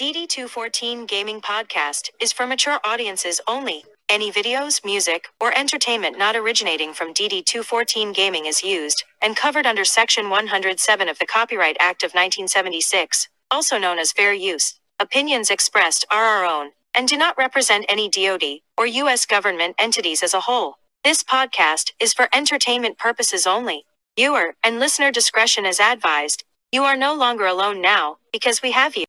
DD214 Gaming Podcast is for mature audiences only. Any videos, music, or entertainment not originating from DD214 Gaming is used and covered under Section 107 of the Copyright Act of 1976, also known as fair use. Opinions expressed are our own and do not represent any DoD or U.S. government entities as a whole. This podcast is for entertainment purposes only. Viewer and listener discretion is advised. You are no longer alone now because we have you.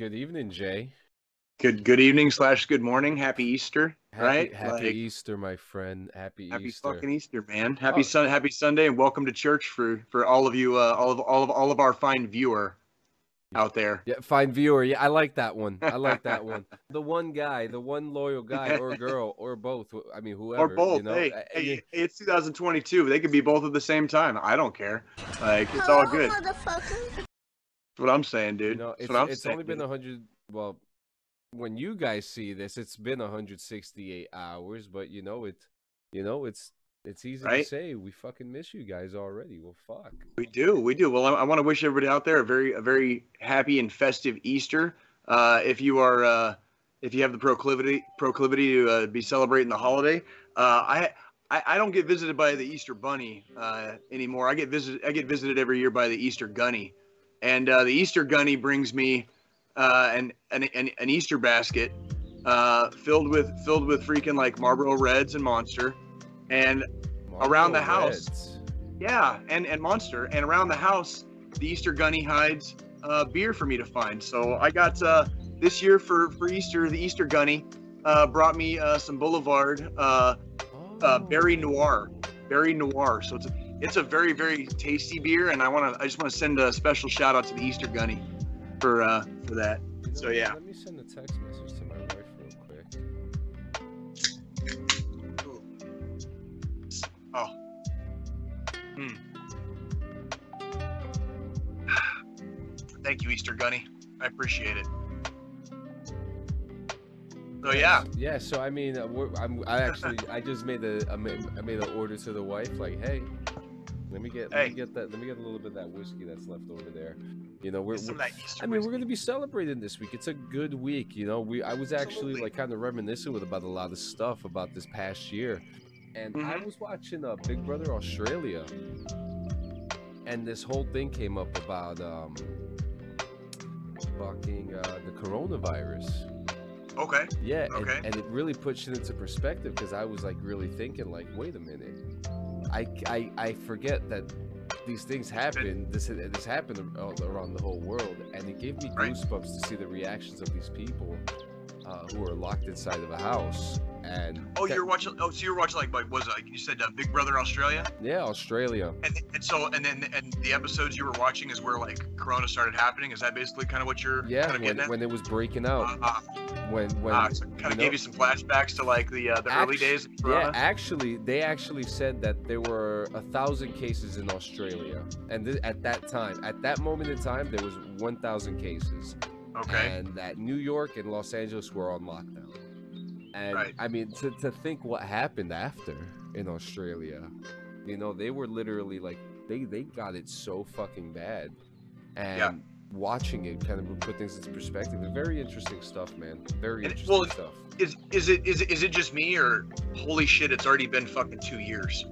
Good good evening, Jay. Good good evening slash good morning. Happy Easter, Happy, right? Happy Like, Easter, my friend. Happy, Easter. happy Easter. fucking Easter, man. Happy Oh. Sun Happy Sunday and welcome to church for for all of you uh, all of all of all of our fine viewer out there. Yeah, fine viewer. Yeah, I like that one. I like that one. The one guy, the one loyal guy or girl or both. I mean, whoever. or both. You know? hey, I- I hey, mean, hey, it's 2022. They could be both at the same time. I don't care. Like it's all Hello, good. That's what I'm saying, you dude. know, That's it's, what I'm it's saying. only been dude. a hundred. Well, when you guys see this, it's been 168 hours. But you know, it. You know, it's it's easy to say we fucking miss you guys already. Well, fuck. We do, we do. Well, I, I want to wish everybody out there a very, a very happy and festive Easter. Uh, if you are, uh, if you have the proclivity, proclivity to uh, be celebrating the holiday, uh, I, I, I don't get visited by the Easter Bunny uh, anymore. I get visited, I get visited every year by the Easter Gunny, and uh, the Easter Gunny brings me uh, an, an, an, Easter basket uh, filled with, filled with freaking like Marlboro Reds and Monster, and Around the house. Reds. yeah, and and Monster, and around the house, the Easter Gunny hides uh, beer for me to find. So I got uh, this year for for Easter, the Easter Gunny uh, brought me uh, some Boulevard uh, uh, Oh. Berry Noir, Berry Noir. So it's a, it's a very very tasty beer, and I want to I just want to send a special shout out to the Easter Gunny for uh, for that. You know So, yeah. Let me send a text message to my wife real quick. Oh. Hmm. Thank you, Easter Gunny. I appreciate it. So yeah, Yeah. So I mean, uh, we're, I'm. I actually, I just made a, I made, I made an order to the wife. Like, hey, let me get, let me get that, let me get a little bit of that whiskey that's left over there. You know, we're. get some of we're- I mean, we're gonna be celebrating this week. It's a good week, you know. We, I was actually Absolutely. like kind of reminiscing with about a lot of stuff about this past year, and I Mhm. was watching uh, Big Brother Australia, and this whole thing came up about um, fucking uh, the coronavirus. Okay. Yeah, and, Okay. and it really puts it into perspective because I was like really thinking, like, wait a minute, I, I, I forget that these things happen. This this happened all around the whole world, and it gave me goosebumps to see the reactions of these people uh, who are locked inside of a house. And Oh, that- you're watching. Oh, so you're watching like, like was it, like you said, uh, Big Brother Australia, yeah, Australia. and and so and then and the episodes you were watching is where like Corona started happening. Is that basically kind of what you're Yeah, kind of when, getting at? when it was breaking out, uh, when when uh, so kind you of know- gave you some flashbacks to like the uh, the early days Yeah, actually, they actually said that there were a thousand cases in Australia, and th- at that time, at that moment in time, there was one thousand cases, okay. and that New York and Los Angeles were on lockdown. And Right. I mean, to to think what happened after in Australia, you know, they were literally like they they got it so fucking bad, and. Yeah. Watching it kind of put things into perspective. Very interesting stuff, man. Very And- interesting well, stuff. Is is it is it is it just me or holy shit? It's already been fucking two years.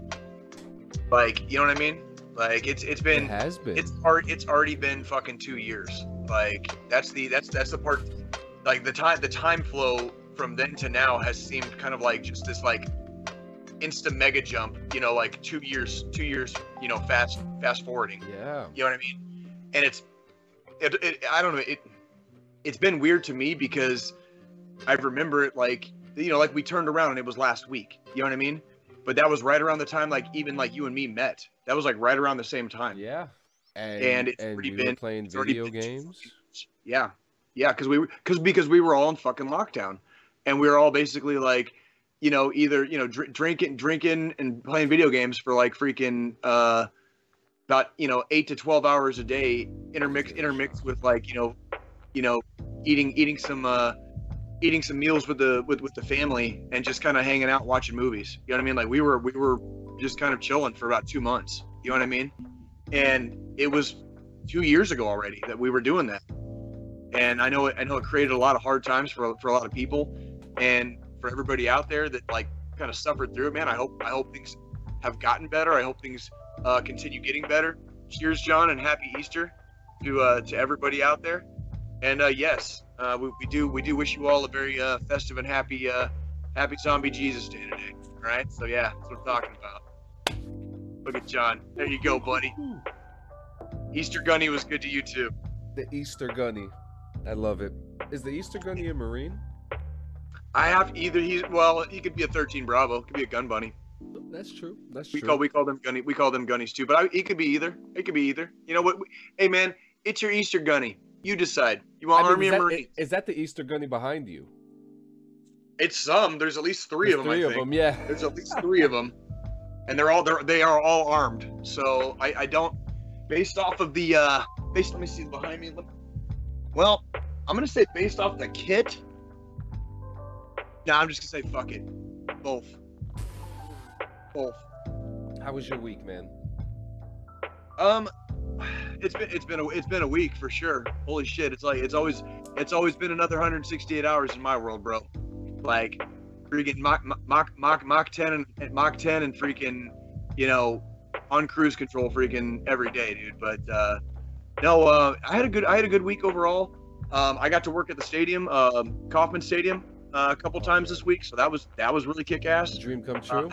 Like you know what I mean? Like it's it's It been has been. it's already it's already been fucking two years. Like that's the that's that's the part like the time the time flow from then to now has seemed kind of like just this like insta mega jump. You know, like two years, two years. You know, fast fast forwarding. Yeah. You know what I mean? And it's, it, it I don't know. It, it's been weird to me because I remember it like, you know, like we turned around and it was last week. You know what I mean? But that was right around the time, like even like you and me met. That was like right around the same time. Yeah. And And it's and already been- were playing video been games. Yeah, yeah, because we were because because we were all in fucking lockdown, and we were all basically like, you know, either you know dr- drinking drinking and playing video games for like freaking uh, about you know eight to twelve hours a day, intermix intermixed with like you know, you know, eating eating some uh, eating some meals with the with with the family and just kind of hanging out watching movies. You know what I mean? Like we were we were just kind of chilling for about two months. You know what I mean? And it was two years ago already that we were doing that and I know it, I know it created a lot of hard times for for a lot of people, and for everybody out there that like kind of suffered through it. Man, I hope I hope things have gotten better. I hope things uh, continue getting better. Cheers, John, and happy Easter to uh, to everybody out there. And uh, yes, uh, we, we do we do wish you all a very uh, festive and happy uh, happy Zombie Jesus Day today. All right, so yeah, that's what I'm talking about. Look at John. There you go, buddy. Easter Gunny was good to you too. The Easter Gunny. I love it. Is the Easter Gunny a Marine? I have either he's well, he could be a 13 Bravo, could be a gun bunny. That's true. That's We true. call we call them gunny we call them gunnies too, but I, he could be either. It could be either. You know what? Hey man, it's your Easter gunny. You decide. You want I mean, Army is, or that, Marine? is that the Easter Gunny behind you? It's some. There's at least three There's of them. Three of them, yeah. There's at least three of them, and they're all they're, they are all armed. So I, I don't based off of the uh based. Let me see behind me. Let- Well, I'm gonna say based off the kit. Nah, I'm just gonna say fuck it. Both. Both. How was your week, man? Um, it's been it's been a it's been a week for sure. Holy shit! It's like it's always it's always been another 168 hours in my world, bro. Like freaking Mach Mach Mach Mach 10 and Mach 10 and freaking you know on cruise control freaking every day, dude. But uh, no, uh, I had a good I had a good week overall. Um, I got to work at the stadium, um, Kauffman Stadium, uh, a couple times this week, so that was that was really kick ass. Dream come Uh, true?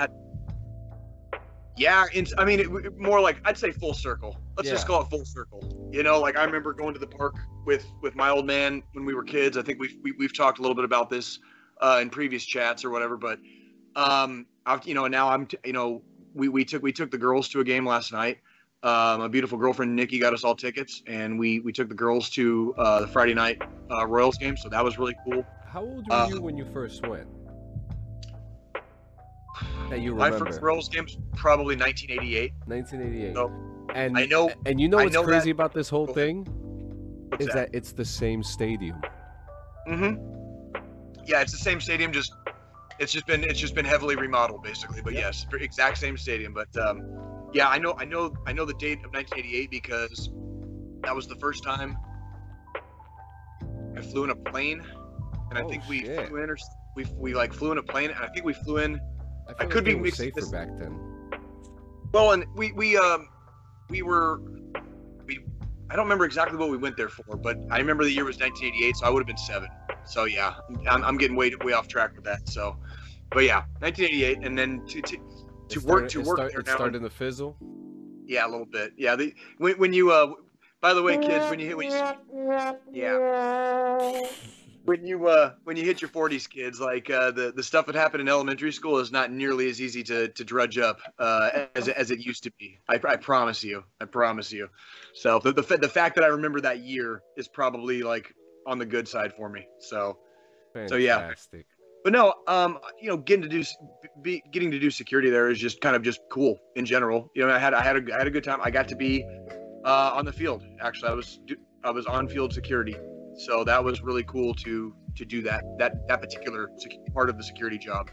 yeah, it's, I mean, it, it- more like I'd say full circle. Let's just call it full circle. You know, like I remember going to the park with with my old man when we were kids. I think we've we, we've talked a little bit about this uh, in previous chats or whatever. But um, I've you know now I'm t- you know we, we took we took the girls to a game last night. Uh, my beautiful girlfriend Nikki got us all tickets, and we we took the girls to uh, the Friday night uh, Royals game. So that was really cool. How old were uh, you when you first went? That you My first Royals game was probably 1988. 1988. So, and I know- And you know what's know crazy that- about this whole thing is that it's the same stadium. Mm-hmm. Yeah, it's the same stadium. Just it's just been it's just been heavily remodeled, basically. But Yep. yes, exact same stadium. But um, yeah, I know I know I know the date of 1988 because that was the first time I flew in a plane, and I Oh, think we shit. flew in or we we like flew in a plane, and I think we flew in. I, I like could be they were mixing safer this- back then. Well, and we we um we were we I don't remember exactly what we went there for, but I remember the year was 1988, so I would have been seven. So yeah, I'm, I'm getting way way off track with that. So, but yeah, 1988, and then to to, to It work to work start- there It now. started to fizzle. Yeah, a little bit. Yeah, the when, when you uh, by the way, kids, when you hit when you, yeah, when you uh when you hit your 40s, kids, like uh, the the stuff that happened in elementary school is not nearly as easy to to drudge up uh, as as it used to be. I, I promise you. I promise you. So the the the fact that I remember that year is probably like on the good side for me. So. So, yeah. But no, um, you know, getting to do be, getting to do security there is just kind of just cool in general. You know, I had I had a I had a good time. I got to be uh, on the field. Actually, I was I was on field security, so that was really cool to to do that that that particular part of the security job.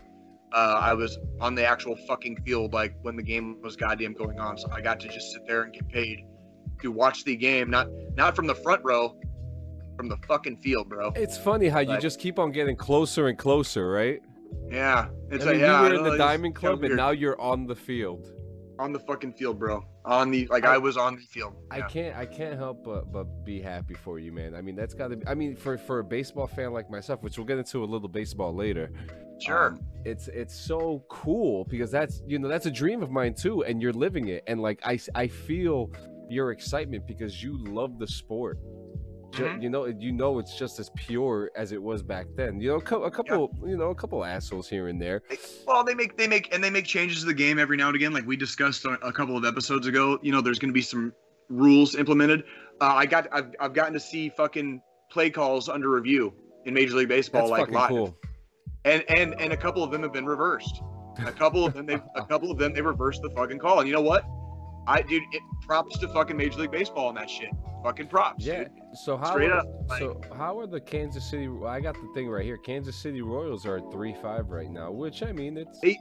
Uh, I was on the actual fucking field, like when the game was goddamn going on. So I got to just sit there and get paid to watch the game, not not from the front row, from the fucking field, bro. It's funny how you just keep on getting closer and closer, right? Yeah, it's I mean, like yeah. you were in know, the Diamond Club, and weird. now you're on the field. on the fucking field, bro. On the like, I, I- was on the field. I can't I can't help but but be happy for you, man. I mean, that's got to be I mean, for for a baseball fan like myself, which we'll get into a little baseball later. Sure. um, it's it's so cool because that's you know that's a dream of mine too and you're living it and like I I feel your excitement because you love the sport. Ju- Mhm. You know, you know, it's just as pure as it was back then. You know, a, a couple, you know, a couple assholes here and there. Well, they make they make and they make changes to the game every now and again. Like we discussed a couple of episodes ago. You know, there's going to be some rules implemented. Uh, I got I've, I've gotten to see fucking play calls under review in Major League Baseball, That's like live, cool. and and and a couple of them have been reversed. A couple of them they a couple of them they reversed the fucking call. And you know what? I dude, it props to fucking Major League Baseball on that shit. Fucking props. Yeah. dude. So how Straight are, up, like- so how are the Kansas City? I got the thing right here. Kansas City Royals are at three five right now, which I mean it's They-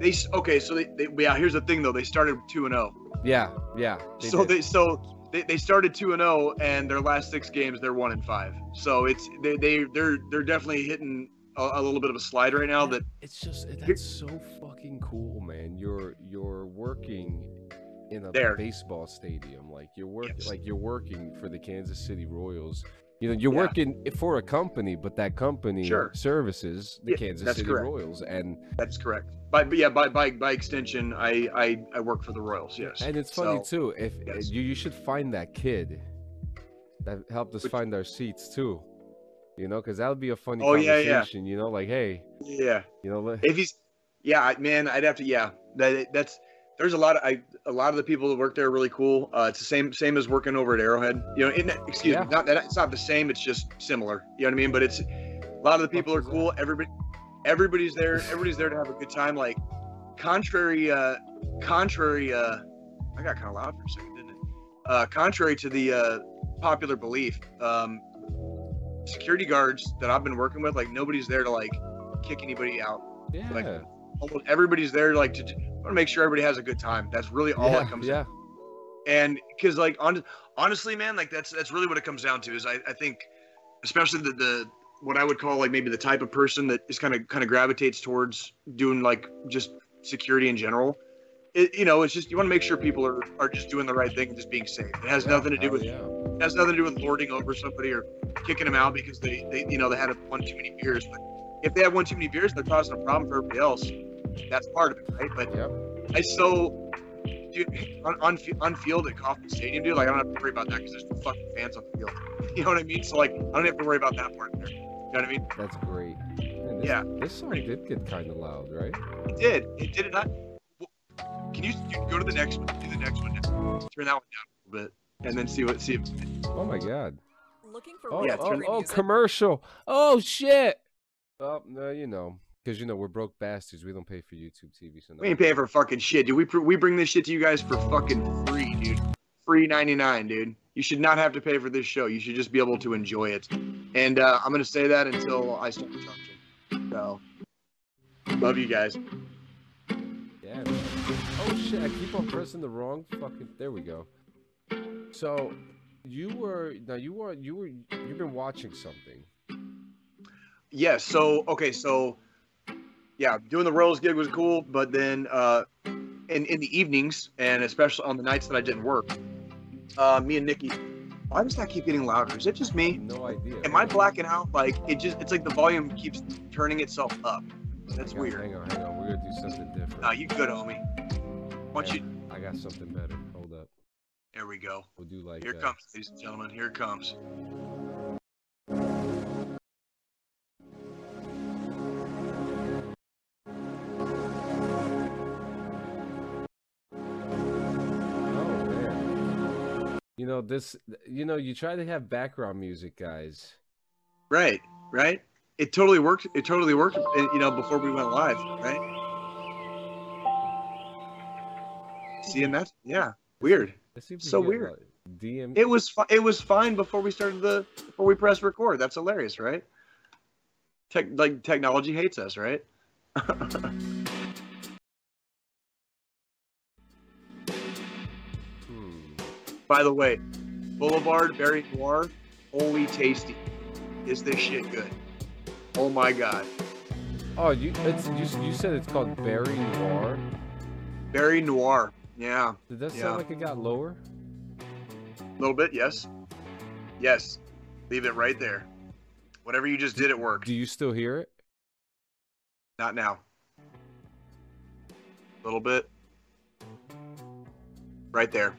They okay, so they, they yeah. Here's the thing though. They started two and zero. yeah yeah. so did. they so they, they started 2 and 0 and their last 6 games they're 1 and 5. So it's they they they're they're definitely hitting a, a little bit of a slide right now that it's just that's so fucking cool, man. You're you're working in a There. baseball stadium, like you're working Yes. like you're working for the Kansas City Royals. You know, you're Yeah. working for a company, but that company Sure. services the Yeah, Kansas City correct. Royals, and that's correct. By but yeah, by by by extension, I I, I work for the Royals, yes. and it's funny So, too. If uh, yes. you you should find that kid that helped us Which- find our seats too. You know, because that would be a funny Oh, yeah, yeah. conversation. You know, like hey, Yeah. you know, If he's yeah, man, I'd have to yeah. That that's there's a lot of I a lot of the people that work there are really cool. Uh, it's the same same as working over at Arrowhead. You know, in, excuse Yeah. me, not that it's not the same. It's just similar. You know what I mean? But it's a lot of the people are cool. Everybody, everybody's there. Everybody's there to have a good time. Like contrary, uh, contrary. Uh, I got kind of loud for a second, didn't it? Uh, contrary to the uh, popular belief, um, security guards that I've been working with, like nobody's there to like kick anybody out yeah, like, almost everybody's there like to want to make sure everybody has a good time. That's really all yeah, it comes yeah. and because like on honestly man like that's that's really what it comes down to is i, I think especially the, the what i would call like maybe the type of person that is kind of kind of gravitates towards doing like just security in general it, you know it's just you want to make sure people are, are just doing the right thing and just being safe it has Yeah, nothing to do with yeah. it has nothing to do with lording over somebody or kicking them out because they, they you know they had one too many beers but if they have one too many beers they're causing a problem for everybody else that's part of it right but Yep. I so dude, on, on fi- on field at Kauffman Stadium, dude. Like I don't have to worry about that because there's no fucking fans on the field. You know what I mean? So like I don't have to worry about that part there. You know what I mean? That's great. Man, this, Yeah. This song did get kind of loud, right? It did. It did it not. Can you, you go to the next one? Do the next one. now. Turn that one down a little bit, and then see what see. If, Oh my god. Looking for Oh, Yeah, oh, oh, commercial. Oh shit. Oh, no, you know, because you know we're broke bastards. We don't pay for YouTube TV, so no. we ain't paying for fucking shit, dude. We pr- we bring this shit to you guys for fucking free, dude. Free ninety nine, dude. You should not have to pay for this show. You should just be able to enjoy it. And uh, I'm gonna say that until I start talking. So, love you guys. Yeah. man. Oh shit! I keep on pressing the wrong fucking. There we go. So, you were now you were you were you've been watching something. Yes. So okay. So yeah, doing the Royals gig was cool, but then uh, in in the evenings and especially on the nights that I didn't work, uh, me and Nikki, why does that keep getting louder? Is it just me? No idea. Am I blacking out? Like it just it's like the volume keeps turning itself up. That's Hang on, weird. Hang on, hang on. We're gonna do something different. No, you good, homie. Once you I got something better. Hold up. there we go. We'll do like Here uh, comes, ladies and gentlemen. Here it comes. You know this. You know you try to have background music, guys. Right, right. It totally worked. It totally worked. uh, You know, before we went live, right? Seeing that? Yeah, weird. It seems So weird. DM. It was fi- it was fine before we started the before we pressed record. That's hilarious, right? Tech like technology hates us, right? By the way, Boulevard Berry Noir, holy tasty. Is this shit good? Oh my god. Oh, you it's you, you said it's called Berry Noir. Berry Noir. Yeah, Did that Yeah. sound like it got lower? a little bit. Yes, yes. Leave it right there. Whatever you just did it work. Do you still hear it? Not now. A little bit. Right there.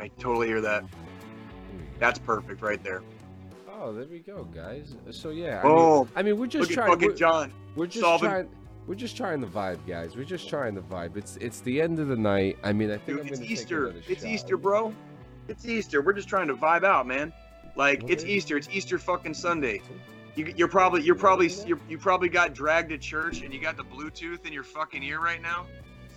I totally hear that. That's perfect right there. Oh, there we go, guys. So yeah, I mean, Oh, I mean we're just look trying. fucking We're, John. we're just solving- trying. We're just trying the vibe, guys. We're just trying the vibe. It's it's the end of the night. I mean, I think Dude, I'm it's Easter. It's shot. Easter, bro. It's Easter. We're just trying to vibe out, man. Like it's Okay. Easter. It's Easter fucking Sunday. You, you're probably you're probably you're, you probably got dragged to church and you got the Bluetooth in your fucking ear right now,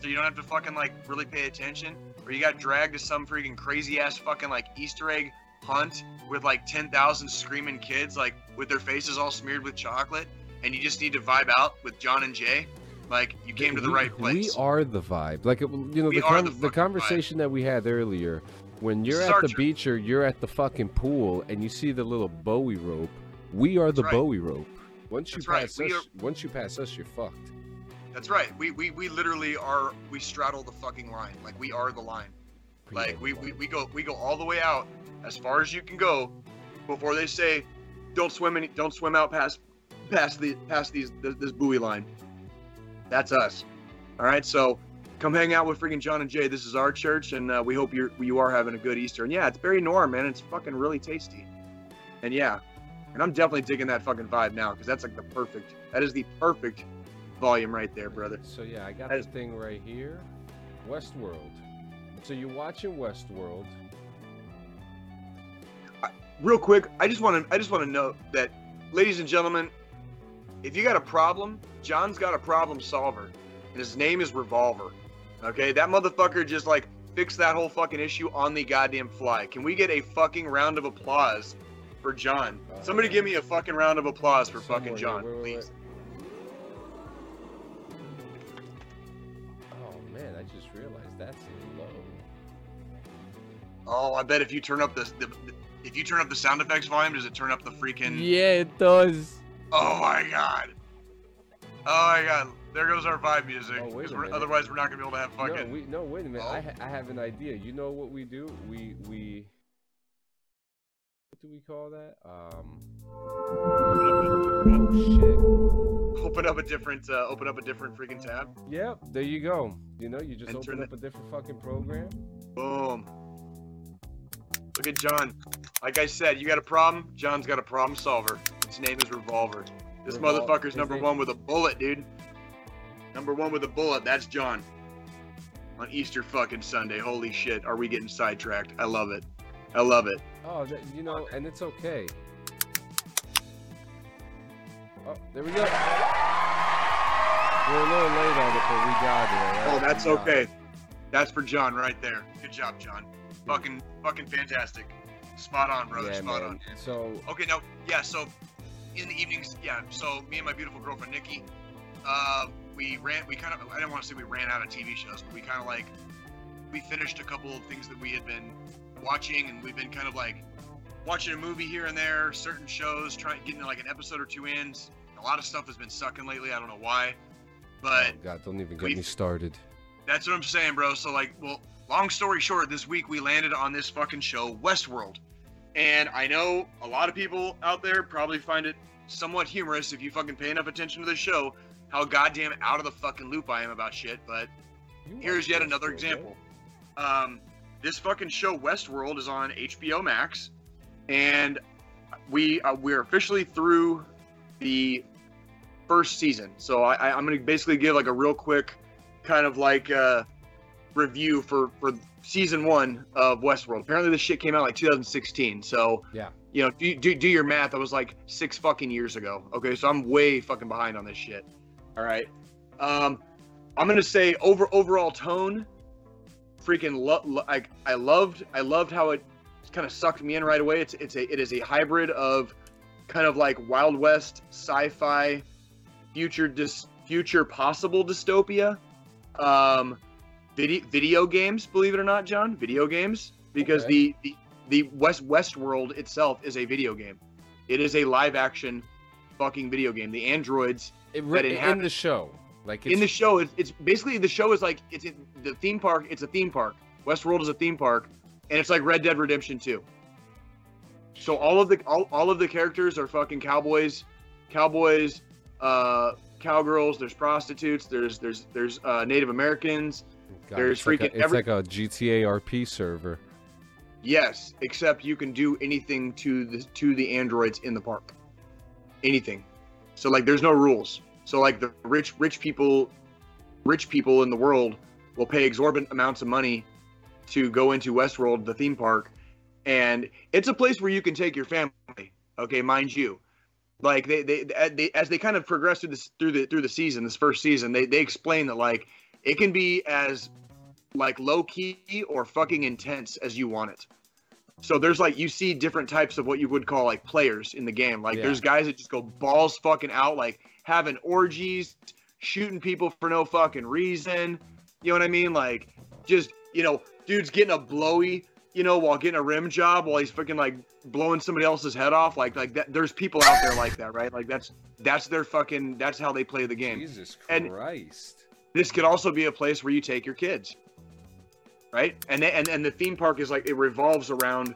so you don't have to fucking like really pay attention. Or you got dragged to some freaking crazy ass fucking like Easter egg hunt with like ten thousand screaming kids like with their faces all smeared with chocolate, and you just need to vibe out with John and Jay. Like you came to the right place. We are the vibe. Like you know, We the, are con- the the, fucking vibe. conversation that we had earlier. When you're at the beach or you're at the fucking pool and you see the little buoy rope, we are the right. buoy rope. Once you That's right. pass We us, once you pass us, you're fucked. That's right. We, we we literally are we straddle the fucking line. Like we are the line. Like we, we, we go we go all the way out as far as you can go before they say don't swim any don't swim out past past the past these this, this buoy line. That's us. All right, so come hang out with freaking John and Jay. This is our church, and uh, we hope you're you are having a good Easter. And yeah, it's Berry Noir, man. It's fucking really tasty. And yeah, and I'm definitely digging that fucking vibe now because that's like the perfect. That is the perfect volume right there, brother. So yeah, I got That the is- thing right here, Westworld. So you're watching Westworld. real quick, I just want to I just want to note that, ladies and gentlemen, if you got a problem, John's got a problem solver, and his name is Revolver. Okay, that motherfucker just like fixed that whole fucking issue on the goddamn fly. Can we get a fucking round of applause for John? Uh, Somebody give me a fucking round of applause for fucking here. John, Wait, wait, please. Oh, I bet if you turn up the, the if you turn up the sound effects volume, does it turn up the freaking? Yeah, it does. Oh my god. Oh my god. There goes our vibe music. Oh, wait 'cause a we're- minute. otherwise, we're not gonna be able to have fucking. No, we no. Wait a minute. I Oh. ha- I have an idea. You know what we do? We we. What do we call that? Um. Oh shit. open up a different uh, open up a different freaking tab Yep. There you go. You know, you just And open up a different fucking program. boom look at john. Like i said you got a problem? John's got a problem solver. His name is revolver. This Revol- motherfucker's number one with a bullet dude. Number one with a bullet. That's john. On easter fucking sunday. Holy shit. Are we getting sidetracked? I love it. I love it. Oh, that, you know, and it's okay. Oh, there we go. We're a little late on it, but we got it. right? oh that's okay. That's for john right there good job john fucking fucking fantastic spot on brother Yeah, spot man. on So, Okay, no, yeah. So in the evenings, yeah. So me and my beautiful girlfriend Nikki, uh, we ran. We kind of. I didn't want to say we ran out of TV shows, but we kind of like we finished a couple of things that we had been watching, and we've been kind of like watching a movie here and there, certain shows, trying getting like an episode or two in. A lot of stuff has been sucking lately. I don't know why, but oh God, don't even get me started. That's what I'm saying, bro. So like, well, long story short, this week we landed on this fucking show, Westworld. And I know a lot of people out there probably find it somewhat humorous if you fucking pay enough attention to the show, how goddamn out of the fucking loop I am about shit, but You here's yet another example. Um, this fucking show Westworld is on HBO Max, and we uh, we're officially through the first season. So I, I, I'm gonna basically give like a real quick kind of like uh, review for for season one of Westworld. Apparently, this shit came out like 2016. So Yeah. you know, do, do do your math. That was like six fucking years ago. Okay, so I'm way fucking behind on this shit. All right. Um, I'm gonna say over overall tone. Freaking lo- lo- like I loved I loved how it kind of sucked me in right away. It's it's a it is a hybrid of kind of like Wild West sci-fi future dis- future possible dystopia. Um, video video games, believe it or not, John, video games because Okay. the, the the West Westworld itself is a video game. It is a live action fucking video game. The androids It, that re- in the show. Like in the show, it's, it's basically the show is like it's in the theme park. It's a theme park. Westworld is a theme park, and it's like Red Dead Redemption 2. So all of the all, all of the characters are fucking cowboys, cowboys, uh, cowgirls. There's prostitutes. There's there's there's uh, Native Americans. God, there's it's like a- it's every- like a GTA RP server. Yes, except you can do anything to the to the androids in the park. Anything. So like there's no rules. So like the rich rich people rich people in the world will pay exorbitant amounts of money to go into Westworld, the theme park, and it's a place where you can take your family. Okay, mind you. Like they, they, uh, they as they kind of progress through this through the through the season, this first season, they they explain that like it can be as like low key or fucking intense as you want it. So there's like you see different types of what you would call like players in the game. Like Yeah. there's guys that just go balls fucking out, like having orgies, shooting people for no fucking reason. You know what I mean? Like just you know, dude's getting a blowy, you know, while getting a rim job while he's fucking like blowing somebody else's head off. Like like that. There's people out there like that, right? Like that's that's their fucking that's how they play the game Jesus And- Christ. this could also be a place where you take your kids right and they- and and the theme park is like it revolves around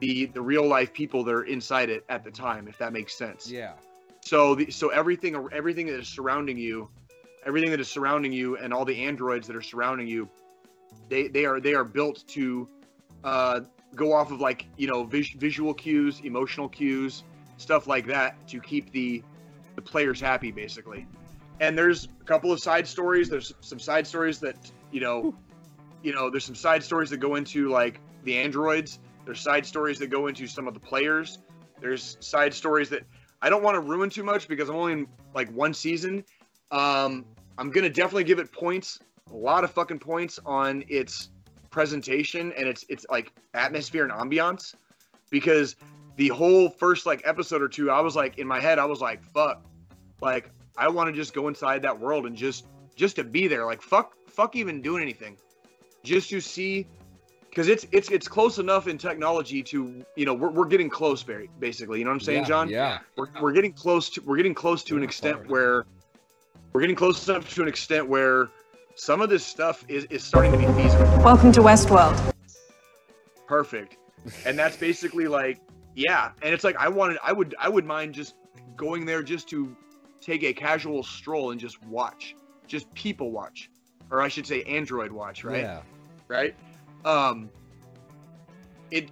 the the real life people that are inside it at the time if that makes sense Yeah. so the, so everything everything that is surrounding you everything that is surrounding you and all the androids that are surrounding you they they are they are built to uh go off of like you know vis- visual cues emotional cues stuff like that to keep the the players happy basically. And there's a couple of side stories. There's some side stories that you know you know there's some side stories that go into like the androids. There's side stories that go into some of the players. There's side stories that i don't want to ruin too much because i'm only in like one season. Um i'm gonna definitely give it points a lot of fucking points on its presentation and its its like atmosphere and ambiance. Because the whole first like episode or two i was like in my head i was like fuck. Like i want to just go inside that world and just just to be there. Like fuck fuck even doing anything. Just to see because it's it's it's close enough in technology to you know we're, we're getting close very basically. You know what i'm saying yeah, john? Yeah. we're, we're getting close to we're getting close to an extent where we're getting close enough to an extent where some of this stuff is, is starting to be feasible. Welcome to Westworld. perfect. And that's basically like yeah. And it's like i wanted i would i would mind just going there just to take a casual stroll and just watch just people watch or i should say android watch right? Yeah. right? Um it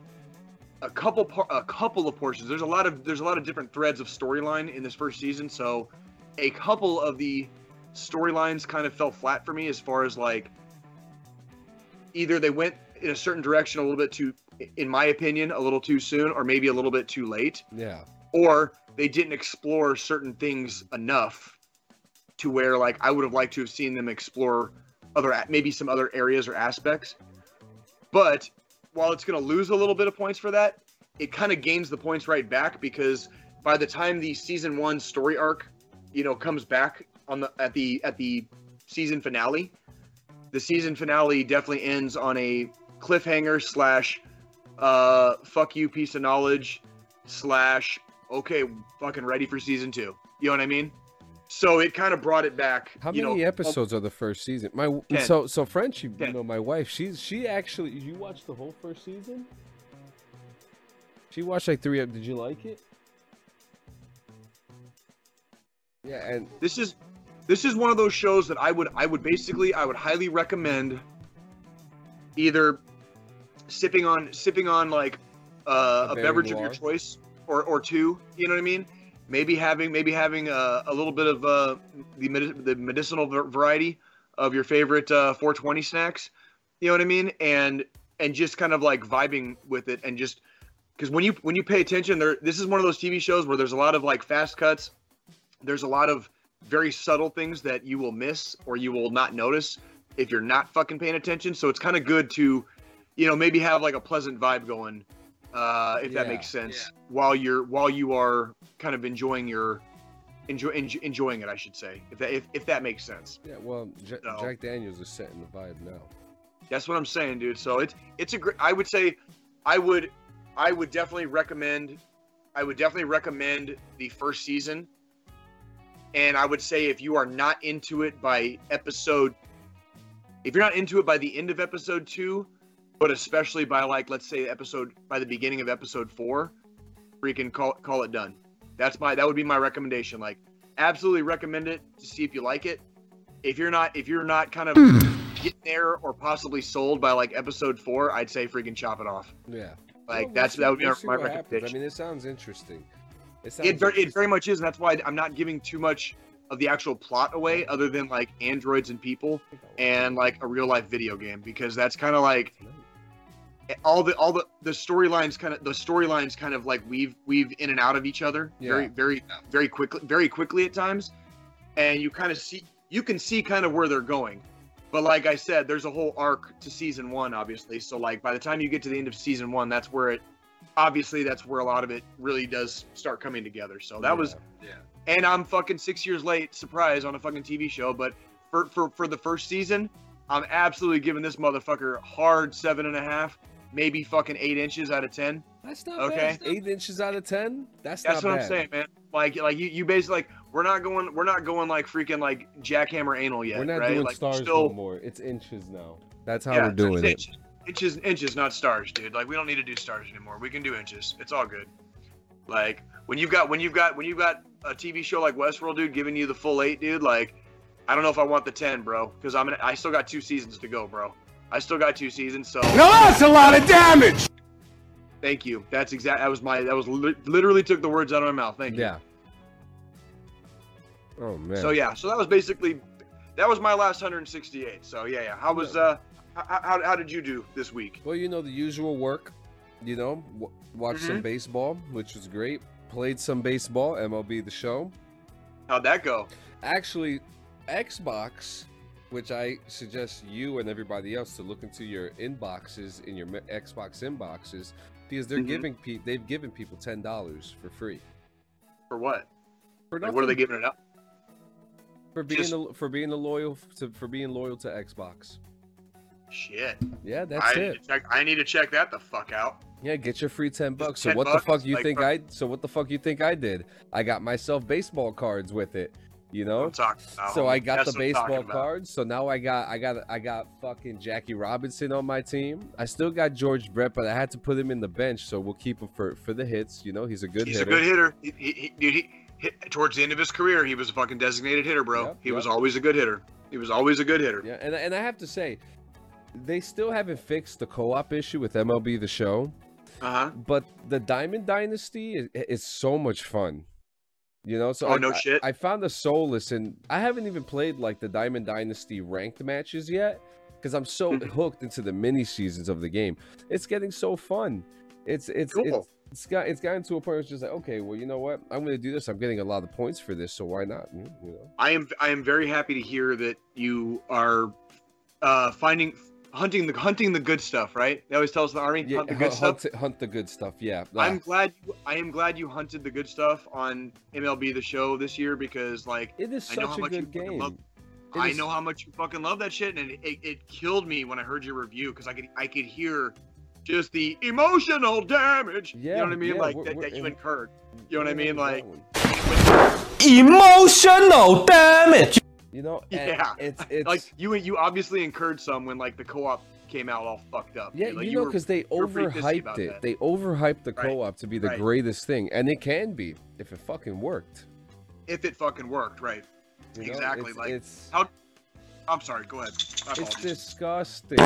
a couple par- a couple of portions. There's a lot of there's a lot of different threads of storyline in this first season. So a couple of the storylines kind of fell flat for me as far as like either they went in a certain direction a little bit too in my opinion a little too soon or maybe a little bit too late Yeah. or they didn't explore certain things enough to where like I would have liked to have seen them explore other maybe some other areas or aspects. But while it's going to lose a little bit of points for that, it kind of gains the points right back because by the time the season 1 story arc, you know, comes back on the at the at the season finale, the season finale definitely ends on a cliffhanger slash uh fuck you piece of knowledge slash okay, fucking ready for season two. You know what I mean? So it kind of brought it back. How you many know, episodes are the first season? My Ten. so so French, you, know, my wife, she's she actually you watched the whole first season? She watched like three. Did you like it? Yeah, and This is this is one of those shows that I would I would basically I would highly recommend either sipping on sipping on like uh, A beverage of your choice or or two. You know what I mean? Maybe having maybe having a, a little bit of uh, the medi- the medicinal variety of your favorite uh, 420 snacks. You know what I mean? And and just kind of like vibing with it and just because when you when you pay attention, there this is one of those TV shows where there's a lot of like fast cuts. There's a lot of very subtle things that you will miss or you will not notice if you're not fucking paying attention. So it's kind of good to, you know, maybe have like a pleasant vibe going, uh, if that makes sense, while you're while you are kind of enjoying your enjoy, enjoy enjoying it. I should say, if that if, if that makes sense. yeah, well, J- No. Jack Daniels is setting the vibe now. That's what I'm saying, dude. So it's it's a great. I would say, I would, I would definitely recommend, I would definitely recommend the first season. And I would say if you are not into it by episode, if you're not into it by the end of episode two, but especially by like let's say episode by the beginning of episode four, freaking call call it done. That's my that would be my recommendation. Like, absolutely recommend it to see if you like it. If you're not if you're not kind of hmm. getting there or possibly sold by like episode four, I'd say freaking chop it off. Yeah. Like Well, that's we'll that would be our, my what happens. recommendation. I mean, it sounds interesting. It, it very, it very much is, and that's why I'm not giving too much of the actual plot away, other than like androids and people and like a real life video game, because that's kind of like eh, all the all the the storylines kind of the storylines kind of like weave weave in and out of each other very very very quickly very quickly at times, and you kind of see you can see kind of where they're going. But like I said, there's a whole arc to season one, obviously. So like by the time you get to the end of season one, that's where it obviously that's where a lot of it really does start coming together. So that was Yeah. and I'm fucking six years late, surprise on a fucking TV show. But for for for the first season, I'm absolutely giving this motherfucker hard seven and a half, maybe fucking eight inches out of ten. That's not Okay. bad. Eight inches out of ten. That's, That's what bad. I'm saying, man. Like like you, you basically like we're not going we're not going like freaking like jackhammer anal yet, We're not right? doing like stars still no more. It's inches now. That's how yeah, we're doing it. inches, inches inches, not stars, dude. Like we don't need to do stars anymore. We can do inches. It's all good. Like when you've got when you've got when you've got a TV show like Westworld, dude, giving you the full eight, dude. Like I don't know if I want the ten, bro, because I'm gonna, I still got two seasons to go, bro. I still got two seasons, so Now that's a lot of damage. thank you. That's exact. That was my. That was li- literally took the words out of my mouth. Thank you. Yeah. Oh man. So yeah, so that was basically that was my last 168. So yeah, yeah. How was uh how, how, how did you do this week? Well, you know the usual work. You know, w- watched some Mhm. baseball, which was great. Played some baseball, MLB the Show. How'd that go? Actually, Xbox, which I suggest you and everybody else to look into your inboxes in your Xbox inboxes because they're Mhm. giving pe- they've given people ten dollars for free. For what? For Like, what are they giving it up? for being just- a, for being a loyal to for being loyal to Xbox. Shit. Yeah, that's I it. need, to check, I need to check that the fuck out. Yeah, get your free ten bucks. So 10 what the fuck you Like, think I? So what the fuck you think I did? I got myself baseball cards with it. You know. I'm talking about. So I got That's the what I'm talking baseball cards. So now I got I got I got fucking Jackie Robinson on my team. I still got George Brett, but I had to put him in the bench, so we'll keep him for for the hits. You know, he's a good He's hitter. a good hitter. He, he, he, dude, he, hit, towards the end of his career, he was a fucking designated hitter, bro. Yep, he was always a good hitter. He was always a good hitter. Yeah, and and I have to say, they still haven't fixed the co-op issue with MLB the Show, Uh huh. but the Diamond Dynasty is, is so much fun. You know, so Oh, I, no shit? I found a solace and I haven't even played like the Diamond Dynasty ranked matches yet because I'm so Mhm. hooked into the mini seasons of the game. It's getting so fun. It's it's Cool. it's it's got it's gotten to a point where it's just like okay, well you know what, I'm gonna do this. I'm getting a lot of points for this, so why not? You know. I am I am very happy to hear that you are uh, finding hunting the hunting the good stuff. Right? They always tell us in the army Yeah, hunt the hu- good stuff. hunt, hunt the good stuff. Yeah, I'm glad you, I am glad you hunted the good stuff on MLB the Show this year because like it is I know how a much you good fucking game. love- It I is- know how much you fucking love that shit, and it, it, it killed me when I heard your review because I could I could hear just the emotional damage. you know what I mean? yeah, like we're- that, we're that you incurred. You know what I mean? Like. Emotional damage. You know, Yeah. it's it's like you you obviously incurred some when like the co-op came out all fucked up. Yeah. Like, you know, because they were pretty pissy overhyped it. that. They overhyped the Right, co-op to be the right. greatest thing, and it can be if it fucking worked. if it fucking worked, right? you know? Exactly, It's, like, it's how- I'm sorry. Go ahead. It's disgusting.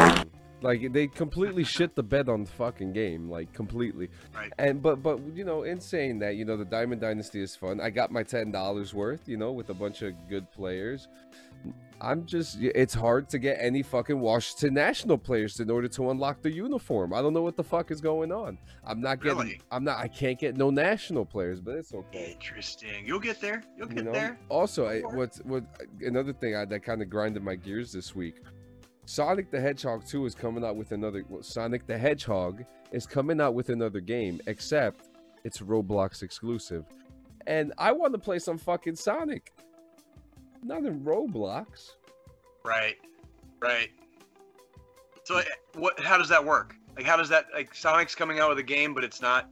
Like they completely shit the bed on the fucking game, like completely. Right. And but but you know, in saying that, you know, the Diamond Dynasty is fun. I got my ten dollars worth, you know, with a bunch of good players. I'm just it's hard to get any fucking Washington National players in order to unlock the uniform. I don't know what the fuck is going on. I'm not getting Really? I'm not I can't get no national players, but it's okay. Interesting. You'll get there. You'll You get know? there. Also, I, what's what another thing I, that kind of grinded my gears this week. Sonic the Hedgehog 2 is coming out with another. Well, Sonic the Hedgehog is coming out with another game, except it's Roblox exclusive, and I want to play some fucking Sonic. Not in Roblox. Right. Right. So eh, what? How does that work? Like, how does that? Like, Sonic's coming out with a game, but it's not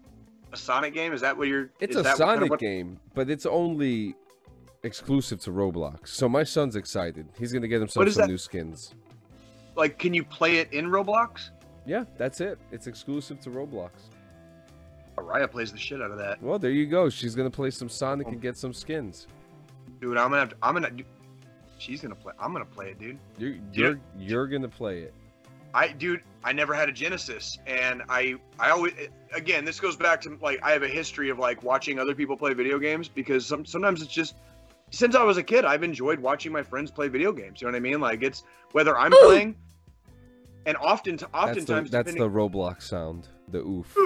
a Sonic game. Is that what you're? It's a that kind of Sonic what- game, but it's only exclusive to Roblox. So my son's excited. He's gonna get himself some that? new skins. Like, can you play it in Roblox? Yeah, that's it. It's exclusive to Roblox. Araya plays the shit out of that, Well, there you go. She's gonna play some Sonic Oh. and get some skins. dude. I'm gonna, have to, I'm gonna, she's gonna play. I'm gonna play it, dude. You're you're, you're gonna play it. I, dude, I never had a Genesis, and I, I always, again, this goes back to like I have a history of like watching other people play video games because some, sometimes it's just since I was a kid, I've enjoyed watching my friends play video games. You know what I mean? Like it's whether I'm playing, and often, That's the oftentimes, that's the Roblox sound. The oof.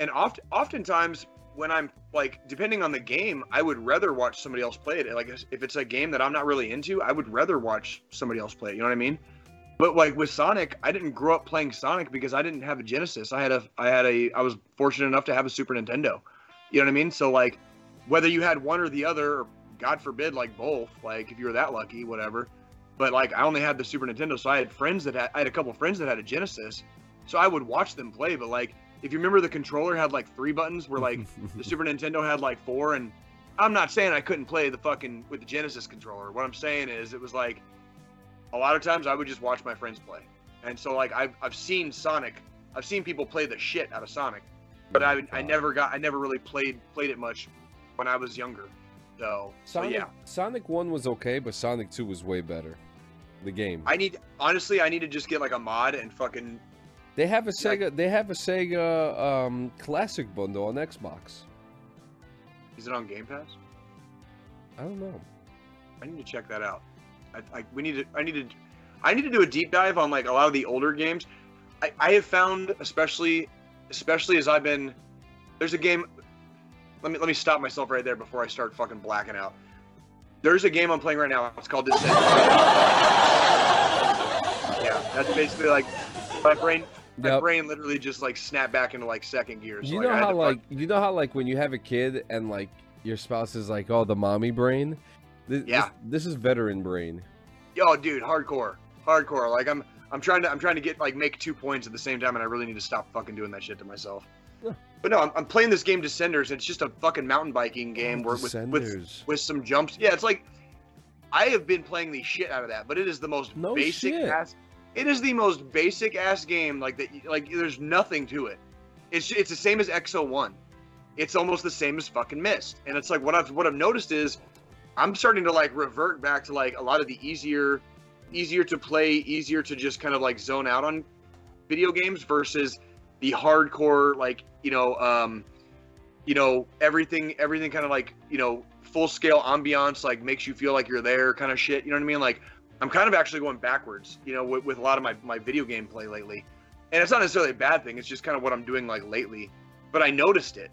and oft, oftentimes when I'm like depending on the game, I would rather watch somebody else play it. Like if it's a game that I'm not really into, I would rather watch somebody else play it. You know what I mean? But like with Sonic, I didn't grow up playing Sonic because I didn't have a Genesis. I had a I had a I was fortunate enough to have a Super Nintendo. You know what I mean? So like whether you had one or the other, or God forbid like both, like if you were that lucky, whatever. But like I only had the Super Nintendo, so I had friends that had I had a couple friends that had a Genesis. So I would watch them play, but like if you remember the controller had like three buttons where like the Super Nintendo had like four and I'm not saying I couldn't play the fucking with the Genesis controller. What I'm saying is it was like a lot of times I would just watch my friends play. And so like I've I've seen Sonic, I've seen people play the shit out of Sonic, but I I never got I never really played played it much when I was younger. So, so Sonic yeah. Sonic One was okay, but Sonic Two was way better. The game. I need honestly I need to just get like a mod and fucking They have a Like- Sega. They have a Sega um, Classic bundle on Xbox. is it on Game Pass? I don't know. I need to check that out. I, I we need to I need to I need to do a deep dive on like a lot of the older games. I, I have found especially especially as I've been there's a game let me let me stop myself right there before I start fucking blacking out. There's a game I'm playing right now. It's called Descent. yeah, that's basically like my brain my Yep. brain literally just like snapped back into like second gear. So, You know had how like you know how like when you have a kid and like your spouse is like, oh, the mommy brain. This, Yeah. This, this is veteran brain. yo dude hardcore hardcore like i'm i'm trying to i'm trying to get like make two points at the same time and i really need to stop fucking doing that shit to myself. But no I'm, I'm playing this game descenders it's just a fucking mountain biking oh, game where with, with with some jumps. Yeah it's like i have been playing the shit out of that but it is the most No basic shit. ass it is the most basic ass game like that like there's nothing to it. It's it's the same as xo1 it's almost the same as fucking mist and it's like what i've what i've noticed is i'm starting to like revert back to like a lot of the easier easier to play easier to just kind of like zone out on video games versus the hardcore like you know um you know everything everything kind of like you know full scale ambiance like makes you feel like you're there kind of shit you know what i mean like i'm kind of actually going backwards you know with, with a lot of my, my video game play lately and it's not necessarily a bad thing it's just kind of what i'm doing like lately but i noticed it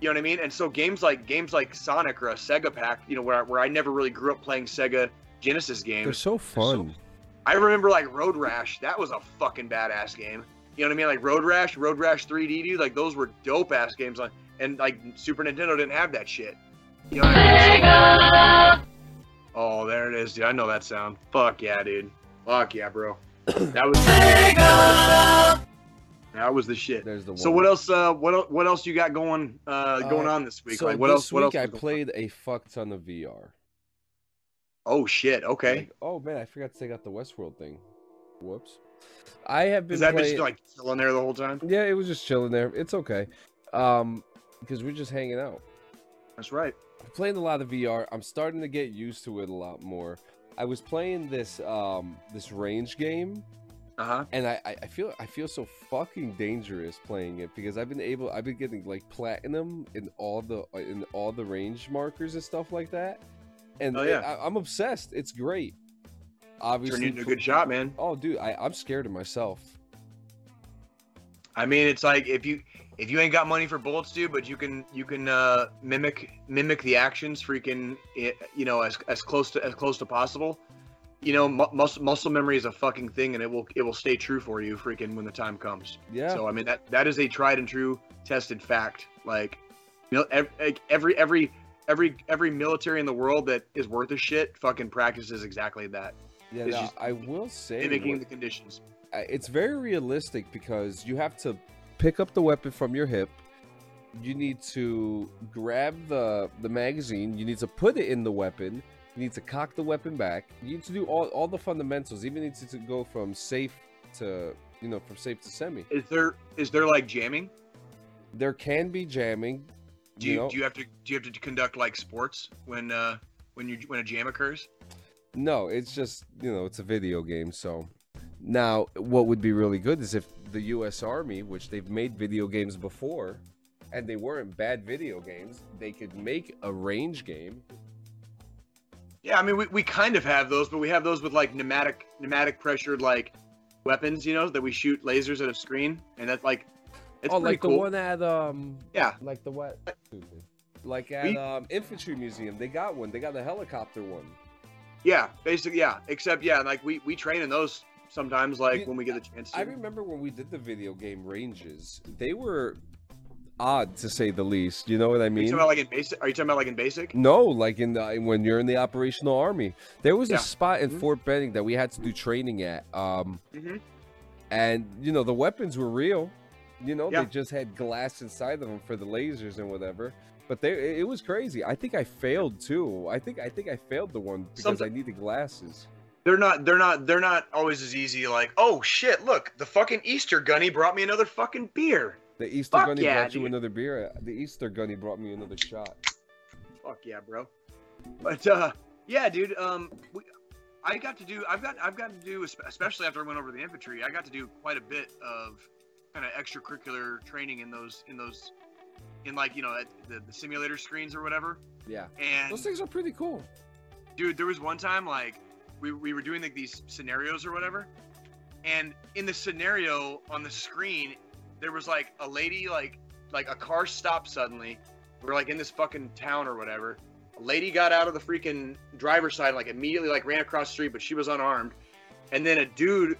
you know what i mean and so games like games like sonic or a sega pack you know where, I- where i never really grew up playing sega genesis games They're so fun. I remember like Road Rash. That was a fucking badass game. You know what I mean? Like Road Rash, Road Rash 3D, dude. Like those were dope ass games. On and like Super Nintendo didn't have that shit. You know what I mean? Oh, there it is, dude. I know that sound. Fuck yeah, dude. Fuck yeah, bro. That was that was the shit. There's the one. So what else? Uh, what what else you got going uh, going Uh, on this week? So like what this else? What week else? I going on? played a fuck ton of VR. Oh shit. Okay. Like, oh man, I forgot to take out the Westworld thing. Whoops. I have been Is that bitch playing. like chilling there the whole time? Yeah, it was just chilling there. It's okay. Um, because we're just hanging out. That's right. I'm playing a lot of VR. I'm starting to get used to it a lot more. I was playing this um this range game, Uh huh. and I, I I feel I feel so fucking dangerous playing it because I've been able I've been getting like platinum in all the in all the range markers and stuff like that. And Oh, yeah. I, I'm obsessed. It's great. Obviously, Turn you into a good shot, man. Oh, dude, I, I'm scared of myself. I mean, it's like if you if you ain't got money for bullets, dude, but you can you can uh, mimic mimic the actions, freaking, eh, you know, as as close to as close to possible. You know, mu- muscle muscle memory is a fucking thing, and it will it will stay true for you, freaking, when the time comes. Yeah. So I mean that that is a tried and true tested fact. Like, ev- like, every every every every military in the world that is worth a shit fucking practices exactly that, yeah, no, just I will say mimicking what- the conditions. It's very realistic because you have to pick up the weapon from your hip you need to grab the the magazine. You need to put it in the weapon. You need to cock the weapon back. You need to do all, all the fundamentals. You even need to, to go from safe to you know from safe to semi. Is there is there like jamming? There can be jamming. Do you, know? do you have to do you have to conduct like sports when uh when you when a jam occurs? No, it's just you know it's a video game. So now, what would be really good is if the U.S. Army, which they've made video games before, and they weren't bad video games, they could make a range game. Yeah, I mean we, we kind of have those, but we have those with like pneumatic pneumatic pressured like weapons, you know, that we shoot lasers at a screen, and that's like it's oh, like cool. the one at um, Yeah. like the what? Like at We- um, infantry museum, they got one. They got the helicopter one. Yeah, basically, yeah. Except, yeah, like we we train in those sometimes, like mean, when we get the chance to. I remember when we did the video game ranges, they were odd to say the least. You know what I Are you mean? talking about like in basic? Are you talking about like in basic? No, like in the when you're in the operational army, there was Yeah. a spot in Mhm. Fort Benning that we had to do training at. Um, Mhm. and you know the weapons were real. You know Yeah. they just had glass inside of them for the lasers and whatever. But they, it was crazy. I think I failed too. I think I think I failed the one because Something- I the glasses. They're not. They're not. They're not always as easy. Like, oh shit! Look, the fucking Easter gunny brought me another fucking beer. The Easter Fuck gunny yeah, brought you another beer. The Easter gunny brought me another shot. Fuck yeah, bro. But uh, yeah, dude. Um, we, I got to do. I've got. I've got to do, especially after I went over the infantry. I got to do quite a bit of kind of extracurricular training in those. In those. In like you know at the, the simulator screens or whatever. Yeah, And those things are pretty cool. dude there was one time like we, we were doing like these scenarios or whatever. And in the scenario on the screen there was like a lady like like a car stopped suddenly. We're like in this fucking town or whatever. A lady got out of the freaking driver's side like immediately like ran across the street but she was unarmed. And then a dude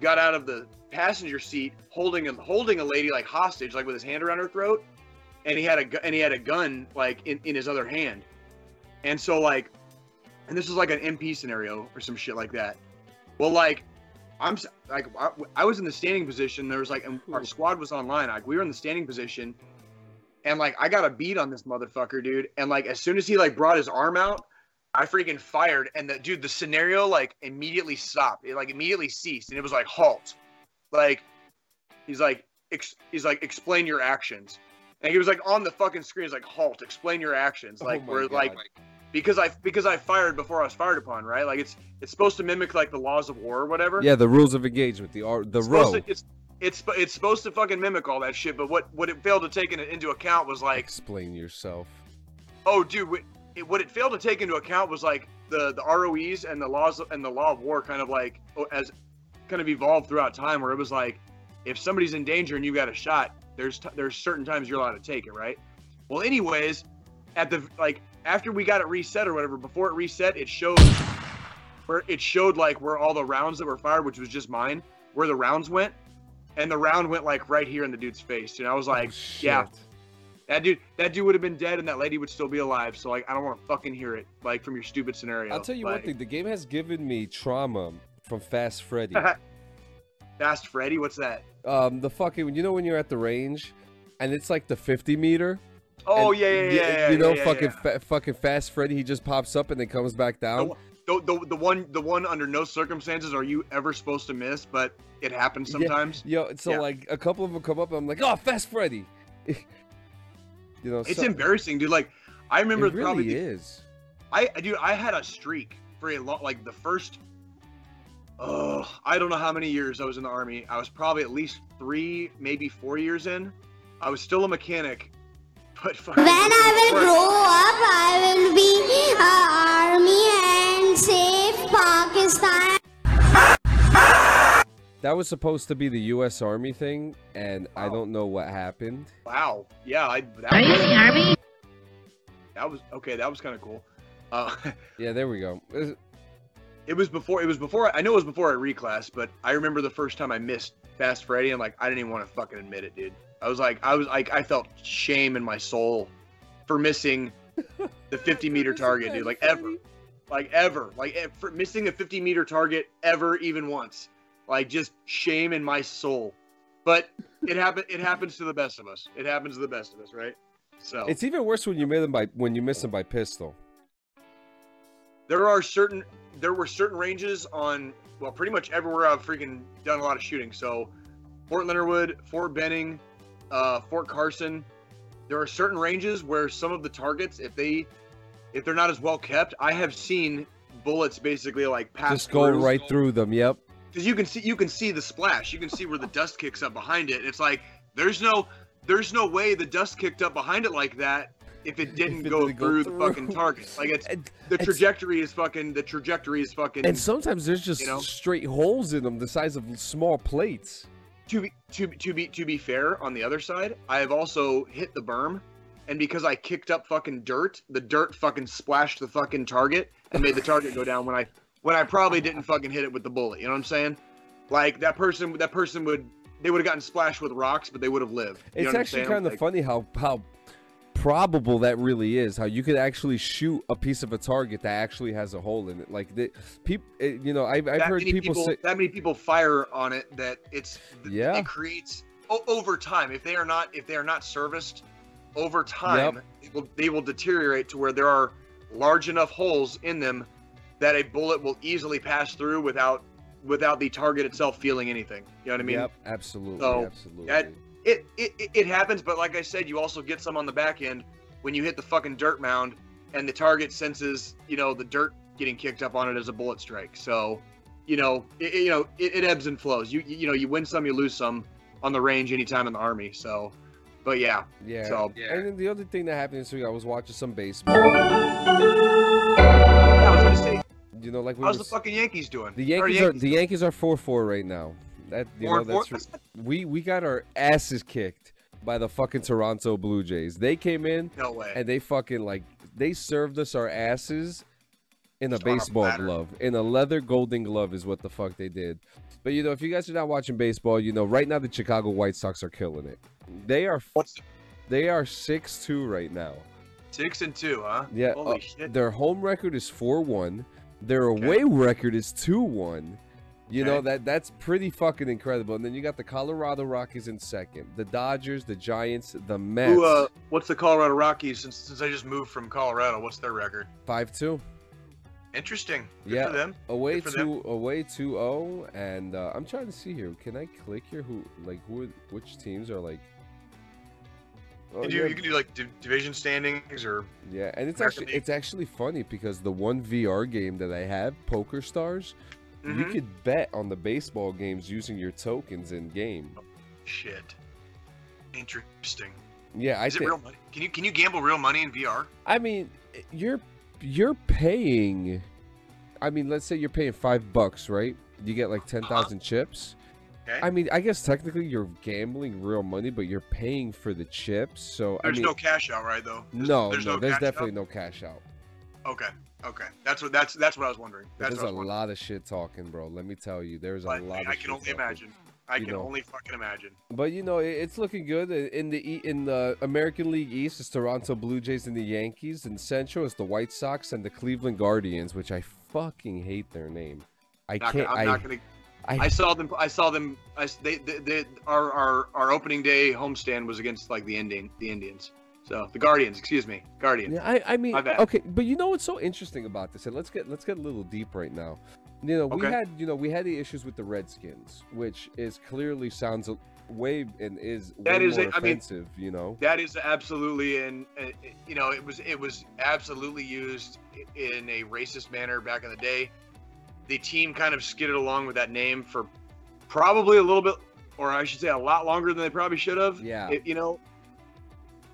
got out of the passenger seat holding a holding a lady like hostage like with his hand around her throat and he had a and he had a gun like in, in his other hand and so like and this was like an MP scenario or some shit like that. Well, like, I'm like, I, I was in the standing position. There was like, and our squad was online. Like, we were in the standing position, and like, I got a beat on this motherfucker, dude. And like, as soon as he like brought his arm out, I freaking fired, and the dude, the scenario like immediately stopped. It like immediately ceased, and it was like halt. Like, he's like, ex- he's like, explain your actions. And he was like on the fucking screen. He's like, halt, explain your actions. Oh Like, my we're like, because I because I fired before I was fired upon, right? Like it's it's supposed to mimic like the laws of war or whatever. Yeah, the rules of engagement, the ar- the it's row. to, it's it's it's supposed to fucking mimic all that shit. But what what it failed to take in, into account was like, Explain yourself. oh, dude, what it, what it failed to take into account was like the the ROEs and the laws and the law of war kind of like oh, as kind of evolved throughout time, where it was like, if somebody's in danger and you got a shot, there's t- there's certain times you're allowed to take it, right? Well, anyways, at the like after we got it reset or whatever, before it reset, it showed where it showed like where all the rounds that were fired, which was just mine, where the rounds went, and the round went like right here in the dude's face, and I was like, Oh, yeah, that dude, that dude would have been dead, and that lady would still be alive. So like, I don't want to fucking hear it, like from your stupid scenario. I'll tell you one thing. The game has given me trauma from Fast Freddy. Fast Freddy, what's that? um, the fucking you know when you're at the range, and it's like the 50 meter. Oh and yeah, yeah, y- yeah, yeah. You know, yeah, yeah, fucking yeah. Fa- fucking Fast Freddy. He just pops up and then comes back down. The, the, the one the one under no circumstances are you ever supposed to miss, but it happens Yeah. sometimes. Yo, so Yeah. like a couple of them come up, and I'm like, oh, Fast Freddy. you know, It's so- embarrassing, dude. Like I remember It really probably is. I I- dude, I had a streak for a lot like the first oh, I don't know how many years I was in the army. I was probably at least 3, maybe 4 years in. I was still a mechanic. But fucking When I will grow up, I will be a army and save Pakistan. That was supposed to be the U.S. Army thing, and I don't know what happened. Wow. Yeah, I that Are you was, in the army? that was okay, that was kind of cool. Uh Yeah, there we go. It was before it was before I know it was before I reclass, but I remember the first time I missed Fast Freddy and like I didn't even want to fucking admit it, dude. I was like I was like I felt shame in my soul for missing the 50 meter target, dude. Like ever. Like ever. Like for missing a 50 meter target ever even once. Like just shame in my soul. but it happen it happens to the best of us. It happens to the best of us, right? So It's even worse when you miss them by when you miss them by pistol. There are certain there were certain ranges on well pretty much everywhere I've freaking done a lot of shooting. So Fort Leonard Wood, Fort Benning, uh, Fort Carson. There are certain ranges where some of the targets, if they if they're not as well kept, I have seen bullets basically like pass Just go through. right through them. Yep. because you can see you can see the splash. You can see where the dust kicks up behind it. It's like there's no there's no way the dust kicked up behind it like that if it didn't it go didn't go through the fucking target. Like it's And, the it's- trajectory is fucking the trajectory is fucking and sometimes there's just You know? straight holes in them the size of small plates. to be to to be to be fair on the other side i have also hit the berm and because i kicked up fucking dirt the dirt fucking splashed the fucking target and made the target go down when i when i probably didn't fucking hit it with the bullet you know what i'm saying like that person that person would they would have gotten splashed with rocks but they would have lived you It's actually kind of Like, funny how how probable that really is. How you could actually shoot a piece of a target that actually has a hole in it. Like the people, eh, you know, I've, I've heard people, people, say, that many people fire on it that it's Yeah. it creates over time if they are not if they are not serviced over time they, will, they will deteriorate to where there are large enough holes in them that a bullet will easily pass through without without the target itself feeling anything you know what i mean yep, absolutely, so, absolutely. that- it, it it- it happens but like i said you also get some on the back end when you hit the fucking dirt mound and the target senses you know the dirt getting kicked up on it as a bullet strike. So you know it, it- you know it, it ebbs and flows. You you know you win some you lose some on the range anytime in the army. So but yeah. Yeah. so And then the other thing that happened this week, I was watching some baseball. yeah, i was gonna say You know, like we how's were the fucking yankees doing? The How Yankees are the Yankees are four four right now. That you know four? that's we we got our asses kicked by the fucking Toronto Blue Jays. They came in no way. and they fucking like they served us our asses in a Just on a baseball glove. In a leather golden glove is what the fuck they did. But you know if you guys are not watching baseball you know right now the chicago white sox are killing it. They are what's the, they are 6-2 right now. Six and two huh? Yeah holy uh, shit. their home record is 4-1 their Okay. away record is 2-1 you know that that's pretty fucking incredible. And then you got the colorado rockies in second the dodgers the giants the mets. Who, uh, what's the colorado rockies since since i just moved from colorado? What's their record? 5-2 interesting. Good Yeah. for them. Away for them. two away 2-0 and uh, i'm trying to see here. Can i click here who like who are- which teams are like oh, you, yeah, you can do like div- division standings or yeah and it's American actually League. it's actually funny because the one vr game that i have PokerStars you Mhm. could bet on the baseball games using your tokens in game shit. Interesting. yeah i Is it think real money? Can you can you gamble real money in VR? i mean you're you're paying i mean let's say you're paying five bucks right you get like 10000 chips Okay. I mean, I guess technically you're gambling real money, but you're paying for the chips. So there's I mean, no cash out, right? Though. There's, no, there's no, there's definitely out? no cash out. Okay. Okay. That's what that's that's what I was wondering. That's there's a wondering. lot of shit talking, bro. Let me tell you, there's a lot. I, of I shit can only talking. imagine. I You can know. only fucking imagine. But you know, it's looking good in the E- in the American League East. It's Toronto Blue Jays and the Yankees. In Central, it's the White Sox and the Cleveland Guardians, which I fucking hate their name. I Not can't. gonna, I'm I, not gonna. I, I saw them. I saw them. I, they, they, they, our, our, our opening day homestand was against like the Indian, the Indians. So the Guardians, excuse me, Guardians. Yeah, I, I mean, My bad. okay, but you know what's so interesting about this? And let's get let's get a little deep right now. You know, we Okay. had you know we had the issues with the Redskins, which is clearly sounds way and is That way is a- I mean, offensive. you know, That is absolutely, and you know, it was it was absolutely used in a racist manner back in the day. The team kind of skidded along with that name for probably a little bit, or I should say, a lot longer than they probably should have. Yeah. It- you know.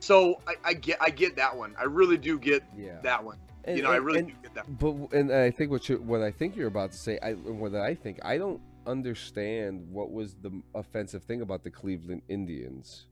So I, I get I get that one. I really do get yeah. that one. And- you know, I really and- do get that. But and I think what you what I think you're about to say, I what I think I don't understand what was the offensive thing about the Cleveland Indians.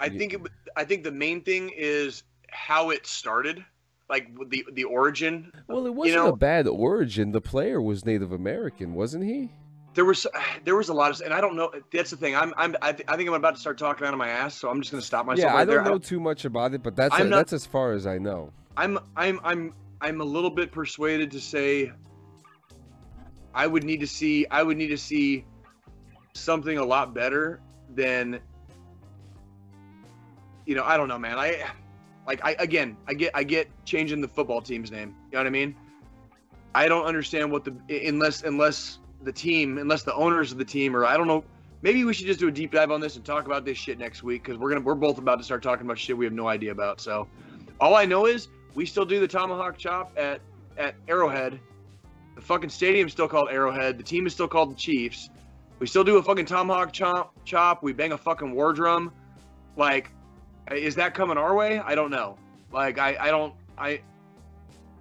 I you- think it, I think the main thing is how it started, like the the origin. Well, it wasn't know- a bad origin. The player was Native American, wasn't he? There was there was a lot of, and I don't know. That's the thing. I'm I'm I, th- I think I'm about to start talking out of my ass, so I'm just gonna stop myself yeah, right I don't there. know too much about it, but that's I'm not- that's as far as I know. I'm I'm I'm I'm a little bit persuaded to say I would need to see I would need to see something a lot better than you know, I don't know, man. I like I again, I get I get changing the football team's name. You know what I mean? I don't understand what the unless unless the team, unless the owners of the team or I don't know, maybe we should just do a deep dive on this and talk about this shit next week cuz we're to we're both about to start talking about shit we have no idea about. So all I know is we still do the tomahawk chop at at Arrowhead. The fucking stadium's still called Arrowhead. The team is still called the Chiefs. We still do a fucking tomahawk chop. Chop. We bang a fucking war drum. Like, is that coming our way? I don't know. Like, I, I don't, I,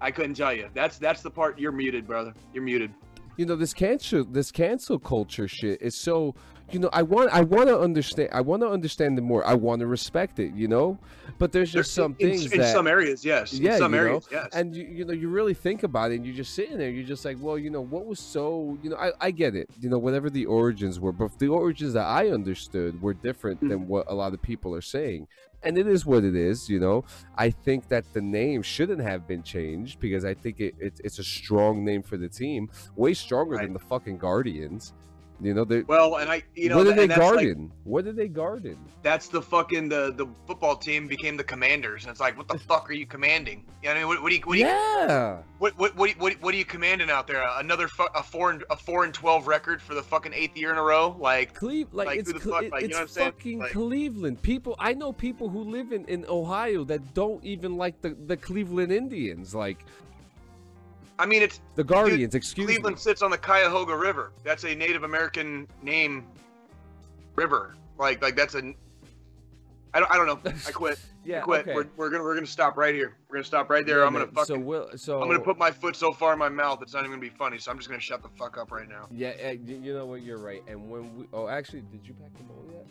I couldn't tell you. That's that's the part you're muted, brother. You're muted. You know this cancel this cancel culture shit is so you know i want i want to understand i want to understand it more i want to respect it you know but there's just There- some in, things in that some areas, yes. Yeah, in some you know, yes. and you, you know you really think about it and you're just sitting there you're just like well you know what was so you know i, I get it you know whatever the origins were but the origins that i understood were different Mm. than what a lot of people are saying and it is what it is you know i think that the name shouldn't have been changed because i think it, it it's a strong name for the team way stronger Right. than the fucking guardians you know they well, and I, you know, what did they that's like- garden? What did they garden? that's the fucking the the football team became the commanders and it's like what the fuck are you commanding? You know what I mean? What, what do you what do you yeah. What, what, what, what, what are you commanding out there? Another fu- a four and a four and 12 record for the fucking eighth year in a row? Like Cleve, like, Like, it's who the Cle- fuck- like, you it's know what I'm fucking Like- Cleveland. People, I know people who live in, in Ohio that don't even like the, the Cleveland Indians, like i mean it's the Guardians. excuse me. cleveland me. sits on the cuyahoga river that's a native american name river like like that's a i don't, I don't know i quit Yeah, I quit okay. we're, we're gonna we're gonna stop right here we're gonna stop right there Yeah, i'm gonna fucking So we'll, so i'm gonna put my foot so far in my mouth it's not even gonna be funny so i'm just gonna shut the fuck up right now Yeah, eh, you know what? You're right. And when we, oh, actually, did you pack the bowl yet?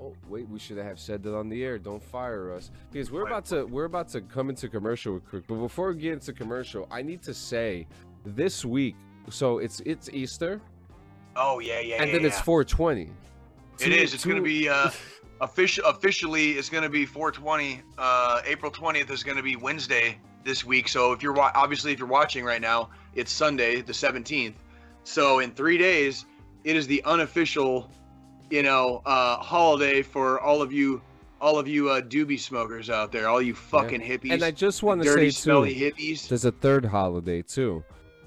Oh, wait, we should have said that on the air. Don't fire us because we're about to we're about to come into commercial quick. But before we get into commercial, I need to say this week. So it's it's Easter, oh yeah yeah yeah. and yeah, then it's yeah. 420. It is. It's going to be uh, official. Officially, it's going to be 420. Uh, April 20th is going to be Wednesday this week. So if you're wa- obviously if you're watching right now, it's Sunday the 17th. So in three days, it is the unofficial, you know, uh, holiday for all of you, all of you uh, doobie smokers out there, all you fucking hippies, And I just want to dirty, say smelly too, hippies. there's a third holiday too.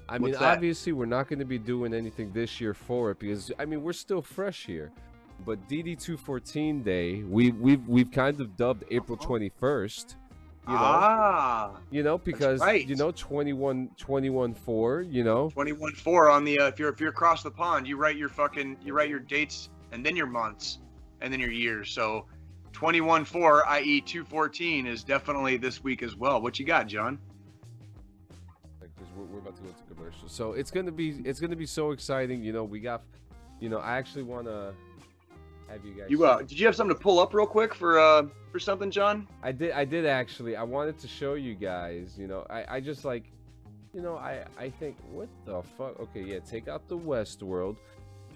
I mean, that? obviously, we're not going to be doing anything this year for it because I mean, we're still fresh here. But DD two fourteen day, we we've we've kind of dubbed April twenty first. You know, ah, you know, because right. you know 21 21 4, you know. 21 4 on the uh, if you're if you're across the pond you write your fucking you write your dates and then your months and then your years so 21 4 i.e 214 is definitely this week as well what you got john because we're, we're about to go to commercial. So it's gonna be it's gonna be so exciting. You know, we got, you know, I actually want to have you guys. you uh did you have something to pull up real quick for uh for something john I did. I did actually. I wanted to show you guys. You know, I, I just like, you know, I I think what the fuck. Okay, yeah. Take out the Westworld,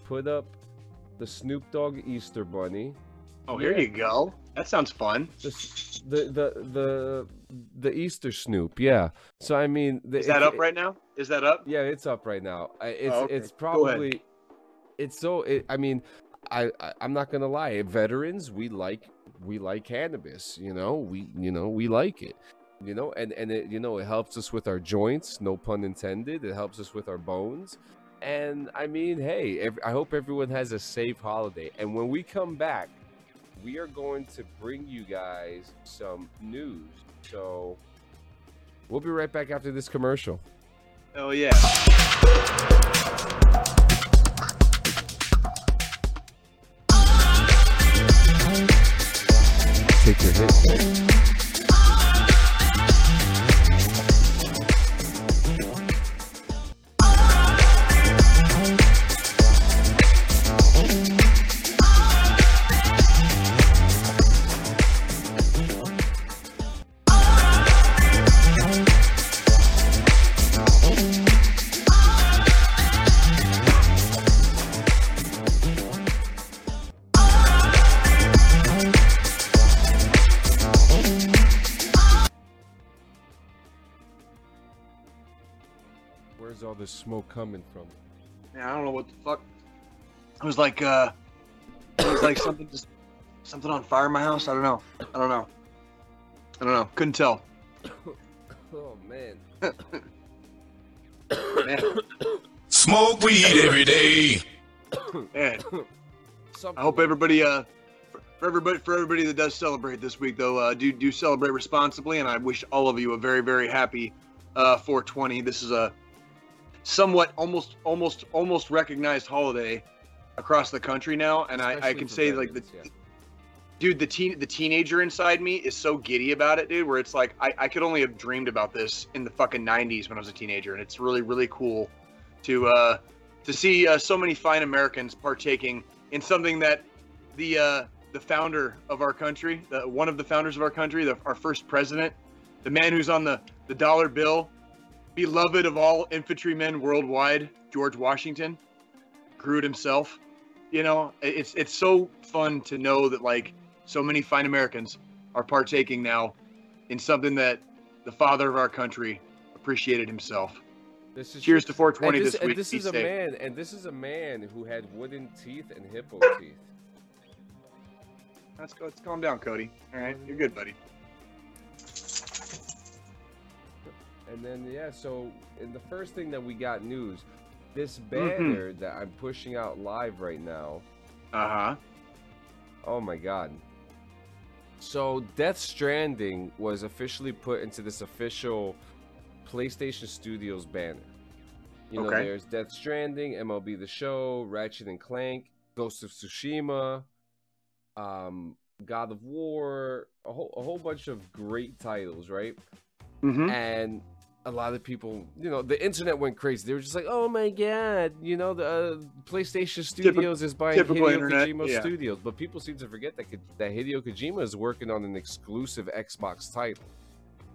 put up the Snoop Dogg Easter Bunny. oh here Yeah. you go that sounds fun The the the the, the Easter Snoop. Yeah. So I mean, the, is that it- up right now is that up Yeah, it's up right now. It's Oh, okay. it's probably it's so. It, I mean, I, I I'm not gonna lie. Veterans, we like we like cannabis. You know, we you know we like it. You know, and and it you know it helps us with our joints. No pun intended. It helps us with our bones. And I mean, hey, I hope everyone has a safe holiday. And when we come back, we are going to bring you guys some news. So we'll be right back after this commercial. oh yeah Take your hit. Coming from? Yeah, I don't know what the fuck. It was like, uh, it was like something just something on fire in my house. I don't know. I don't know. I don't know. Couldn't tell. Oh man. Man, Smoke weed every day. man. Something I hope everybody, uh, for- for everybody, for everybody that does celebrate this week, though, uh, do do celebrate responsibly, and I wish all of you a very, very happy uh, 420. This is a somewhat almost, almost, almost recognized holiday across the country now, and I, I can say like the yeah. dude, the teen, the teenager inside me is so giddy about it, dude. Where it's like I, I could only have dreamed about this in the fucking 90s when I was a teenager, and it's really, really cool to uh, to see uh, so many fine Americans partaking in something that the uh, the founder of our country, the, one of the founders of our country, the, our first president, the man who's on the the dollar bill, beloved of all infantrymen worldwide, George Washington, grew it himself. You know, it's it's so fun to know that like so many fine Americans are partaking now in something that the father of our country appreciated himself. This is Cheers true. to 420 this, this week. this is a safe. man, and this is a man who had wooden teeth and hippo teeth. Let's go. Let's calm down, Cody. All right, you're good, buddy. And then yeah, so the first thing that we got news, this banner that I'm pushing out live right now. Uh huh. Oh my god. So Death Stranding was officially put into this official PlayStation Studios banner. You know, Okay. there's Death Stranding, MLB The Show, Ratchet and Clank, Ghost of Tsushima, um, God of War, a whole a whole bunch of great titles, right? Mm-hmm. and a lot of people, you know, the internet went crazy. They were just like, "Oh my god, you know, the uh, PlayStation Studios is buying Hideo internet, Kojima yeah. Studios." But people seem to forget that that Hideo Kojima is working on an exclusive Xbox title.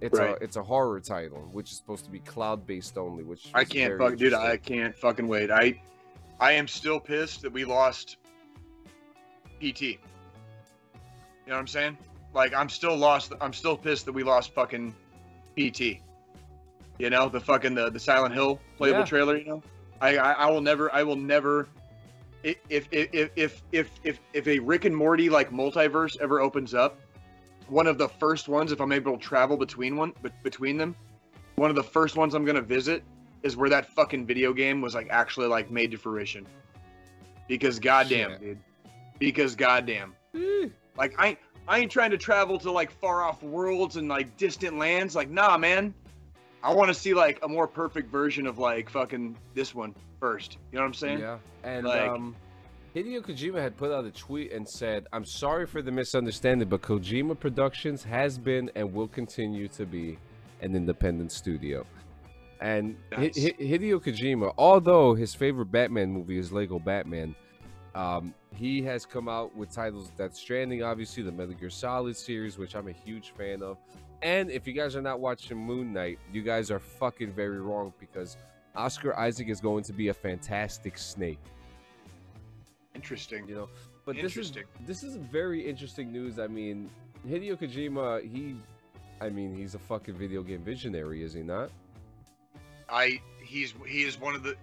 It's Right. a it's a horror title, which is supposed to be cloud based only. Which I can't fuck, dude. I can't fucking wait. I, I am still pissed that we lost PT. You know what I'm saying? Like I'm still lost. I'm still pissed that we lost fucking PT. You know the fucking the, the Silent Hill playable Yeah. trailer. You know, I, I I will never. I will never. If if if if if if, if a Rick and Morty like multiverse ever opens up, one of the first ones, if I'm able to travel between one, but between them, one of the first ones I'm gonna visit is where that fucking video game was like actually like made to fruition. Because goddamn, Shit. dude. Because goddamn. Eh, Like I I ain't trying to travel to like far off worlds and like distant lands. Like nah, man. I want to see like a more perfect version of like fucking this one first. You know what I'm saying? Yeah, and Like- um, Hideo Kojima had put out a tweet and said, "I'm sorry for the misunderstanding, but Kojima Productions has been and will continue to be an independent studio." And Nice. Hi- Hideo Kojima, although his favorite Batman movie is Lego Batman, um, he has come out with titles Death Stranding, obviously the Metal Gear Solid series, which I'm a huge fan of. And if you guys are not watching Moon Knight, you guys are fucking very wrong because Oscar Isaac is going to be a fantastic Snake. Interesting. You know, but this is this is very interesting news. I mean, Hideo Kojima, he, I mean, he's a fucking video game visionary, is he not? I he's he is one of the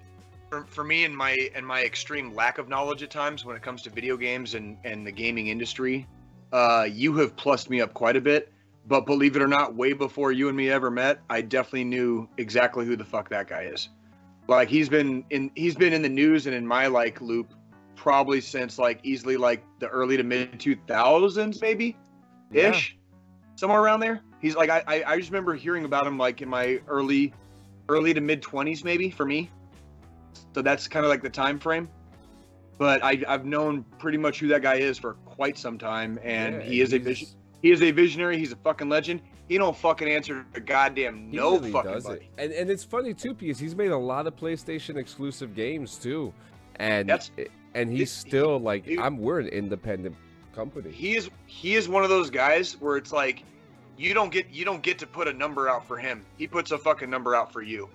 for, for me and my and my extreme lack of knowledge at times when it comes to video games and and the gaming industry. Uh, you have plussed me up quite a bit, but believe it or not, way before you and me ever met, I definitely knew exactly who the fuck that guy is. Like he's been in he's been in the news and in my like loop probably since like easily like the early to mid 2000s maybe ish somewhere around there. He's like I, I i just remember hearing about him like in my early early to mid 20s maybe for me. So that's kind of like the time frame. But I, i've known pretty much who that guy is for quite some time and Yeah, he is a vision he is a visionary he's a fucking legend he don't fucking answer to goddamn He no really fucking does buddy. it. And and it's funny too because he's made a lot of PlayStation exclusive games too, and That's- and he's he- still like he- I'm. We're an independent company. he is he is one of those guys where it's like you don't get you don't get to put a number out for him. He puts a fucking number out for you.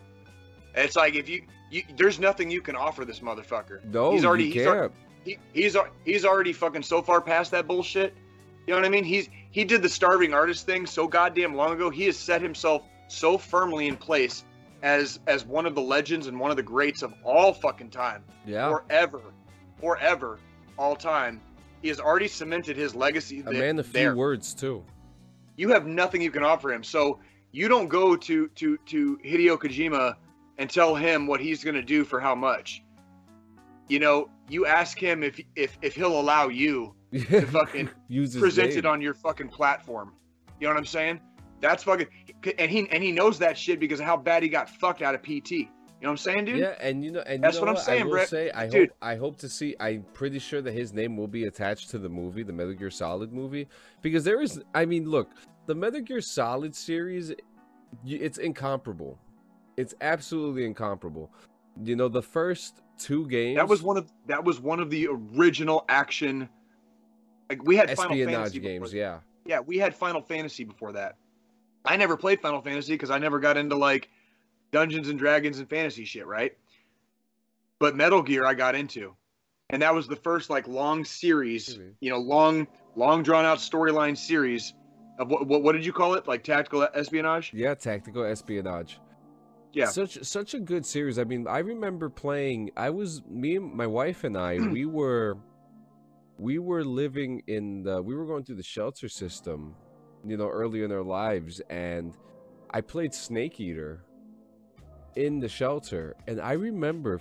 It's like if you, you there's nothing you can offer this motherfucker. no, he's already you he's, can't. al- he, he's he's already fucking so far past that bullshit. You know what I mean? He's he did the starving artist thing so goddamn long ago. He has set himself so firmly in place as as one of the legends and one of the greats of all fucking time yeah, forever, forever, all time. he has already cemented his legacy. A man of few words too. You have nothing you can offer him. So you don't go to to to Hideo Kojima and tell him what he's going to do for how much. You know, you ask him if if if he'll allow you to fucking Use present it on your fucking platform. You know what I'm saying? That's fucking and he and he knows that shit because of how bad he got fucked out of PT. You know what I'm saying, dude? Yeah, and you know, and That's you know what I'm I saying, will Brett. say, I Dude. hope, I hope to see. I'm pretty sure that his name will be attached to the movie, the Metal Gear Solid movie, because there is. I mean, look, the Metal Gear Solid series, it's incomparable. It's absolutely incomparable. You know, the first two games. That was one of that was one of the original action. Like we had Final espionage Fantasy games. before- Yeah, Yeah, we had Final Fantasy before that. I never played Final Fantasy because I never got into like Dungeons and Dragons and fantasy shit, right? But Metal Gear I got into. And that was the first like long series, Mhm. you know, long long drawn out storyline series of what, what what did you call it? Like tactical espionage? yeah, tactical espionage. Yeah. such such a good series. I mean, I remember playing. I was me and my wife and I. we were we were living in the. We were going through the shelter system, you know, early in our lives, and I played Snake Eater in the shelter, and I remember.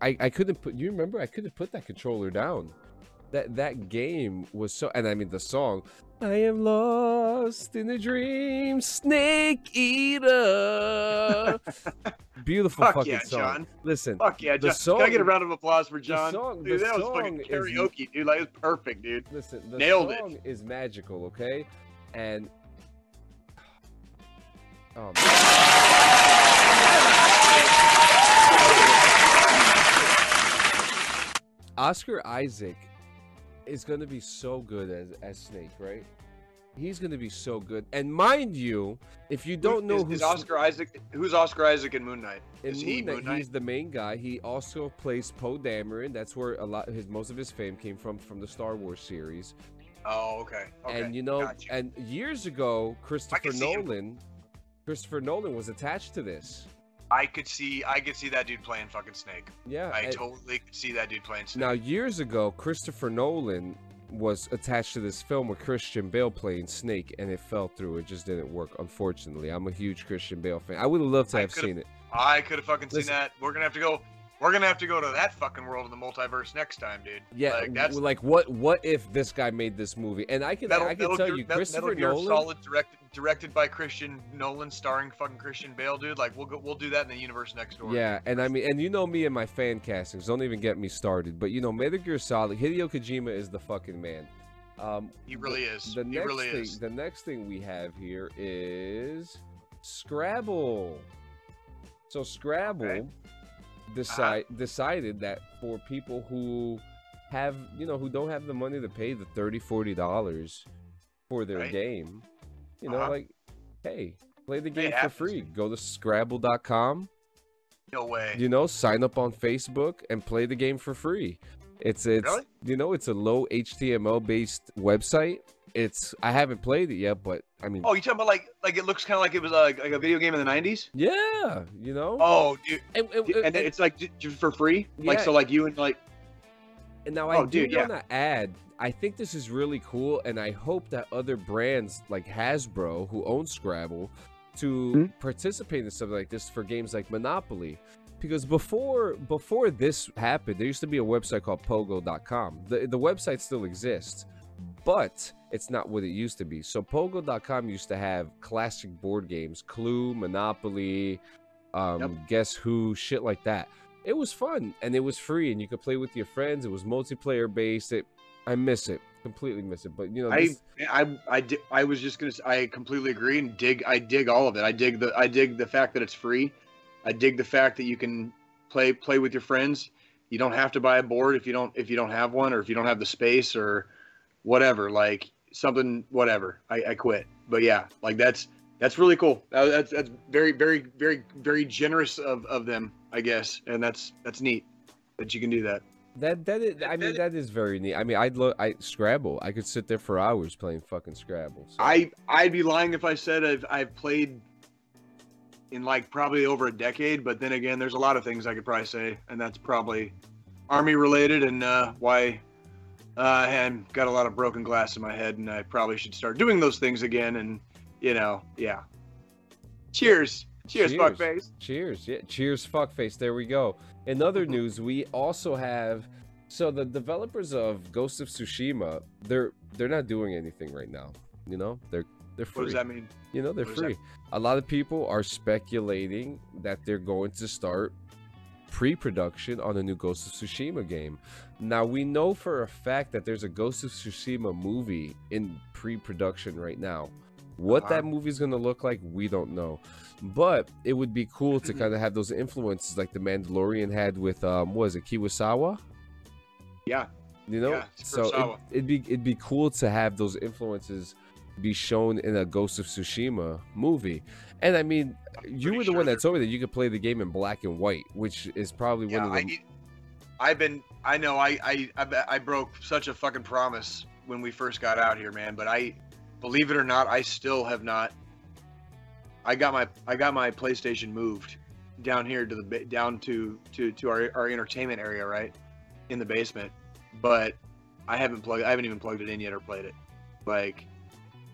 I I couldn't put you remember I couldn't put that controller down. That that game was so and I mean the song I am lost in a dream, Snake Eater. Beautiful Fuck fucking yeah, song. John. Listen, Fuck yeah, John. Can I get a round of applause for John? song- dude, that was fucking song is- karaoke, dude. Like it was perfect, dude. listen, the Nailed it. song is magical, okay? And oh, man. Oscar Isaac is going to be so good as as Snake, right? He's going to be so good. And mind you, if you don't know is, who is Oscar Isaac, who's Oscar Isaac in Moon Knight? in is he Moon Knight, Moon Knight? he's the main guy. He also plays Poe Dameron. That's where a lot his most of his fame came from from the Star Wars series. Oh, okay. okay. and you know, gotcha. and years ago, Christopher. Nolan, Christopher Nolan was attached to this. I could see, I could see that dude playing fucking Snake. Yeah. I totally could see that dude playing Snake. now, years ago, Christopher Nolan was attached to this film with Christian Bale playing Snake, and it fell through. It just didn't work, unfortunately. I'm a huge Christian Bale fan. I would have loved to have seen it. I could have fucking seen that. We're gonna have to go. We're gonna have to go to that fucking world in the multiverse next time, dude. Yeah, like that's like what? What if this guy made this movie? And I can, I can tell you, Metal- Christopher Nolan. Solid directed directed by Christian Nolan, starring fucking Christian Bale, dude. Like we'll go, we'll do that in the universe next door. Yeah, and I mean, and you know me and my fan castings. Don't even get me started. But you know, Metal Gear Solid, Hideo Kojima is the fucking man. Um, he really is. the he next really thing, is. the next thing we have here is Scrabble. So Scrabble Okay. Decide decided that for people who have you know who don't have the money to pay the 30 40 dollars for their Right. game you know Uh-huh. like hey play the game for free go to scrabble.com No way. you know sign up on facebook and play the game for free it's it's Really? you know it's a low html based website it's i haven't played it yet but i mean Oh, you talking about like like it looks kind of like it was like, like a video game in the '90s? yeah you know Oh, dude. and, and- and and- it's like just for free. Like so, like you and like And now I Oh, do yeah. want to add, I think this is really cool, and I hope that other brands like Hasbro, who owns Scrabble, to Hmm? participate in something like this for games like Monopoly. Because before before this happened, there used to be a website called Pogo.com. The the website still exists, but it's not what it used to be. So Pogo.com used to have classic board games, Clue, Monopoly, um, Yep. Guess Who, shit like that it was fun and it was free and you could play with your friends it was multiplayer based it i miss it completely miss it but you know I, this, I, I, di- I was just gonna. I completely agree and dig. I dig all of it. I dig the. I dig the fact that it's free. I dig the fact that you can play play with your friends. You don't have to buy a board if you don't if you don't have one or if you don't have the space or whatever. Like something whatever. I, I quit. But yeah, like that's that's really cool. That- That's that's very very very very generous of of them, I guess, and that's that's neat that you can do that. that that is, i mean that is very neat i mean i'd look i scrabble i could sit there for hours playing fucking scrabble so. I I'd be lying if I said I've I've played in like probably over a decade, but then again, there's a lot of things I could probably say, and that's probably army related and uh, why uh, and got a lot of broken glass in my head, and I probably should start doing those things again. And you know, yeah. Cheers, cheers, Cheers. fuckface. Cheers. Yeah, cheers, fuckface. There we go. In other news, we also have so the developers of Ghost of Tsushima, they're they're not doing anything right now. You know, they're they're free. What does that mean? You know, they're what free. A lot of people are speculating that they're going to start pre-production on a new Ghost of Tsushima game. Now we know for a fact that there's a Ghost of Tsushima movie in pre-production right now. What Uh-huh. that movie's going to look like, we don't know. But it would be cool to kind of have those influences like the Mandalorian had with um was it, Kurosawa? Yeah, You know, Yeah, so it, it'd be it'd be cool to have those influences be shown in a Ghost of Tsushima movie. And I mean, you were the sure one that told me that you could play the game in black and white, which is probably yeah. one of the. I, I've been. I know. I, I I I broke such a fucking promise when we first got out here, man. But I, believe it or not, I still have not. I got my I got my PlayStation moved down here to the down to to to our our entertainment area, right, in the basement. But I haven't plugged. I haven't even plugged it in yet or played it. Like,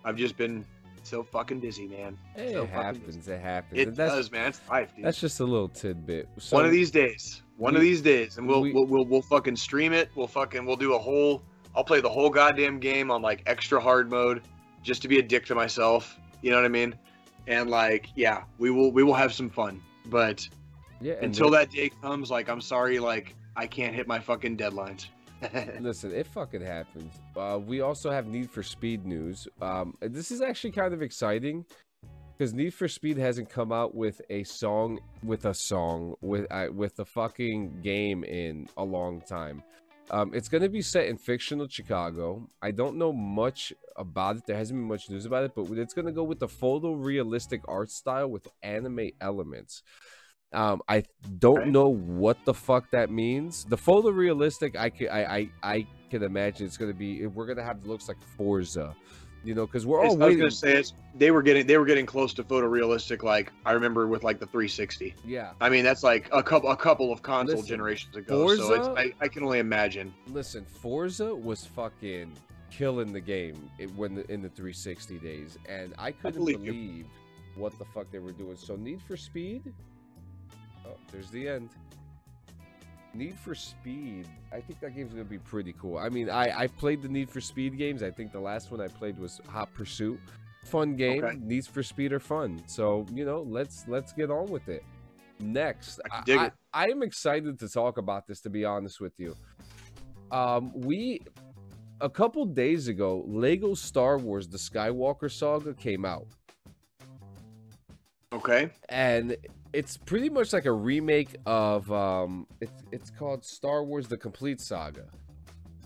I've just been so fucking busy, man. it so happens. It happens. It that's, does, man. It's life, dude. That's just a little tidbit. So, one of these days. One of these days, and we'll, we- we'll we'll we'll fucking stream it. We'll fucking we'll do a whole. I'll play the whole goddamn game on like extra hard mode, just to be a dick to myself. You know what I mean? And like, yeah, we will we will have some fun. But Yeah. until that day comes, like, I'm sorry, like I can't hit my fucking deadlines. Listen, it fucking happens. Uh, we also have Need for Speed news. Um, this is actually kind of exciting because Need for Speed hasn't come out with a song with a song with uh, with a fucking game in a long time. Um, it's going to be set in fictional Chicago. I don't know much about it. There hasn't been much news about it, but it's going to go with the photorealistic art style with anime elements. Um, I don't Okay. know what the fuck that means. The photorealistic, I can, I, I, I can imagine it's gonna be. We're gonna have looks like Forza, you know, because we're I all was waiting. gonna say it's they were getting they were getting close to photorealistic. Like I remember with like the 360. Yeah, I mean, that's like a couple a couple of console Listen, generations ago. so it's, I, I can only imagine. listen, Forza was fucking killing the game when the, in the 360 days, and I couldn't believe believe what the fuck they were doing. So Need for Speed. There's the end. Need for Speed. I think that game's gonna be pretty cool. I mean, I I've played the Need for Speed games. I think the last one I played was Hot Pursuit. Fun game. Okay. Needs for Speed are fun. So you know, let's let's get on with it. Next, I I, it. I am excited to talk about this. To be honest with you, um, we a couple days ago, Lego Star Wars: The Skywalker Saga came out Okay. and it's pretty much like a remake of um it's it's called Star Wars the Complete Saga.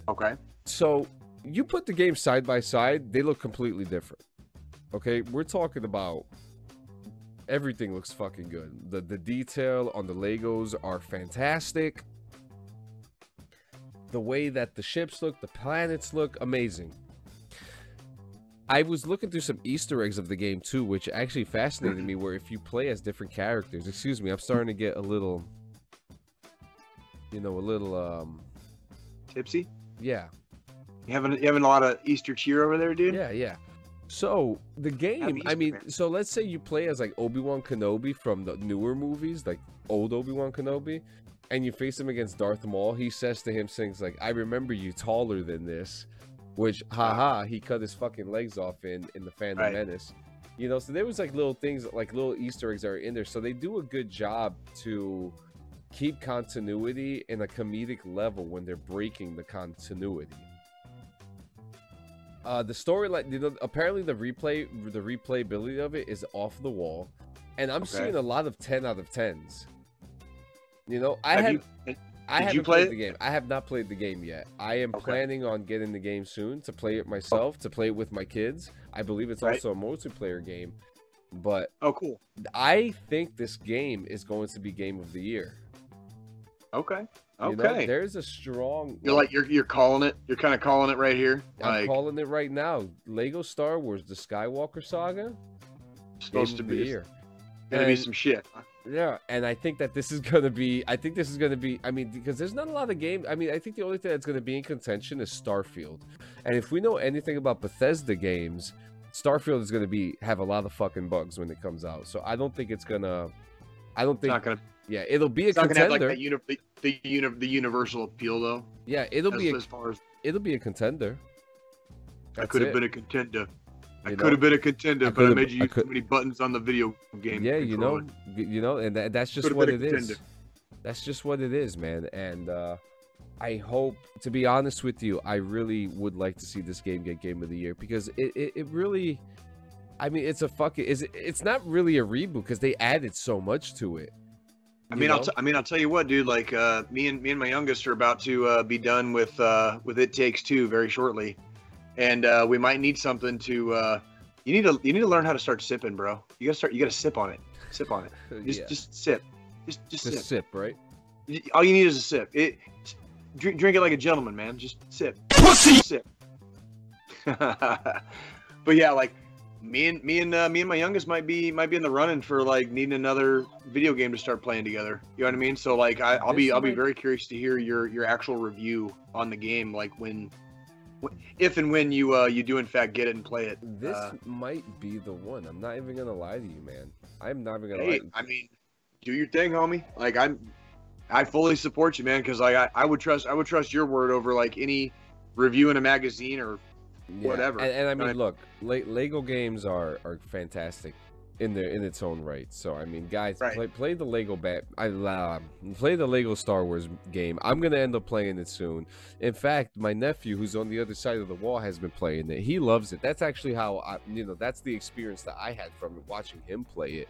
Okay. So you put the games side by side, they look completely different. Okay, we're talking about everything looks fucking good. The the detail on the Legos are fantastic. The way that the ships look, the planets look amazing. I was looking through some Easter eggs of the game too, which actually fascinated me. Where if you play as different characters, excuse me, I'm starting to get a little, you know, a little, um, Tipsy. yeah, You having you having a lot of Easter cheer over there, dude? Yeah, yeah. So the game, I mean, man. so let's say you play as like Obi Wan Kenobi from the newer movies, like old Obi Wan Kenobi, and you face him against Darth Maul. He says to him things like, "I remember you taller than this," which, haha, he cut his fucking legs off in in the Phantom Right. Menace. You know, so there was like little things, like little Easter eggs that are in there. So they do a good job to keep continuity in a comedic level when they're breaking the continuity. Uh, the storyline, you know, apparently the replay, the replayability of it is off the wall, and I'm Okay. seeing a lot of ten out of tens. You know, I Have have, you- I did haven't played it? the game. I have not played the game yet. I am Okay. planning on getting the game soon to play it myself, to play it with my kids. I believe it's Right. also a multiplayer game, but Oh, cool. I think this game is going to be game of the year. Okay. You know, Okay. there's a strong. you're like you're you're calling it. You're kind of calling it right here. I'm Like calling it right now. Lego Star Wars: The Skywalker Saga. supposed to game of the be year. gonna be some shit. huh? Yeah, and I think that this is gonna be. I think this is gonna be. I mean, because there's not a lot of games. I mean, I think the only thing that's gonna be in contention is Starfield, and if we know anything about Bethesda games, Starfield is gonna be have a lot of fucking bugs when it comes out. So I don't think it's gonna. I don't It's think. not gonna. yeah, it'll be a It's not gonna have like that uni- the, the, uni- the universal appeal though. yeah, it'll As, be. A, as far as it'll be a contender. I could have been a contender. I could have been a contender, I but I made you use too many buttons on the video game. Yeah, you know, you know, and that, that's just what it is. That's just what it is, man. And uh, I hope, to be honest with you, I really would like to see this game get Game of the Year because it, it, it really, I mean, it's a fucking, is it, it's not really a reboot because they added so much to it. I you mean, I'll t- I mean, I'll tell you what, dude. Like, uh, me and me and my youngest are about to uh, be done with uh, with It Takes Two very shortly, and uh, we might need something to. Uh, you need to you need to learn how to start sipping, bro. You gotta start. You gotta sip on it. Sip on it. Just yeah. just sip. Just just Just sip. sip, right? All you need is a sip. It drink, drink it like a gentleman, man. Just sip. Pussy. Sip. but yeah, like me and me and uh, me and my youngest might be might be in the running for like needing another video game to start playing together. You know what I mean? So like I, I'll be This I'll be very curious to hear your your actual review on the game, like when, wh- if and when you uh you do in fact get it and play it. This Uh, might be the one. I'm not even gonna lie to you, man. I'm not even gonna lie. hey, you. I mean, do your thing, homie. Like I'm, I fully support you, man. Because like I, I would trust I would trust your word over like any review in a magazine or Yeah, whatever. And, and I mean, what look, Le- Lego games are are fantastic in their in its own right. So I mean, guys, Right. play play the Lego bat. I uh, play the Lego Star Wars game. I'm gonna end up playing it soon. In fact, my nephew, who's on the other side of the wall, has been playing it. He loves it. That's actually how I, you know, that's the experience that I had from watching him play it.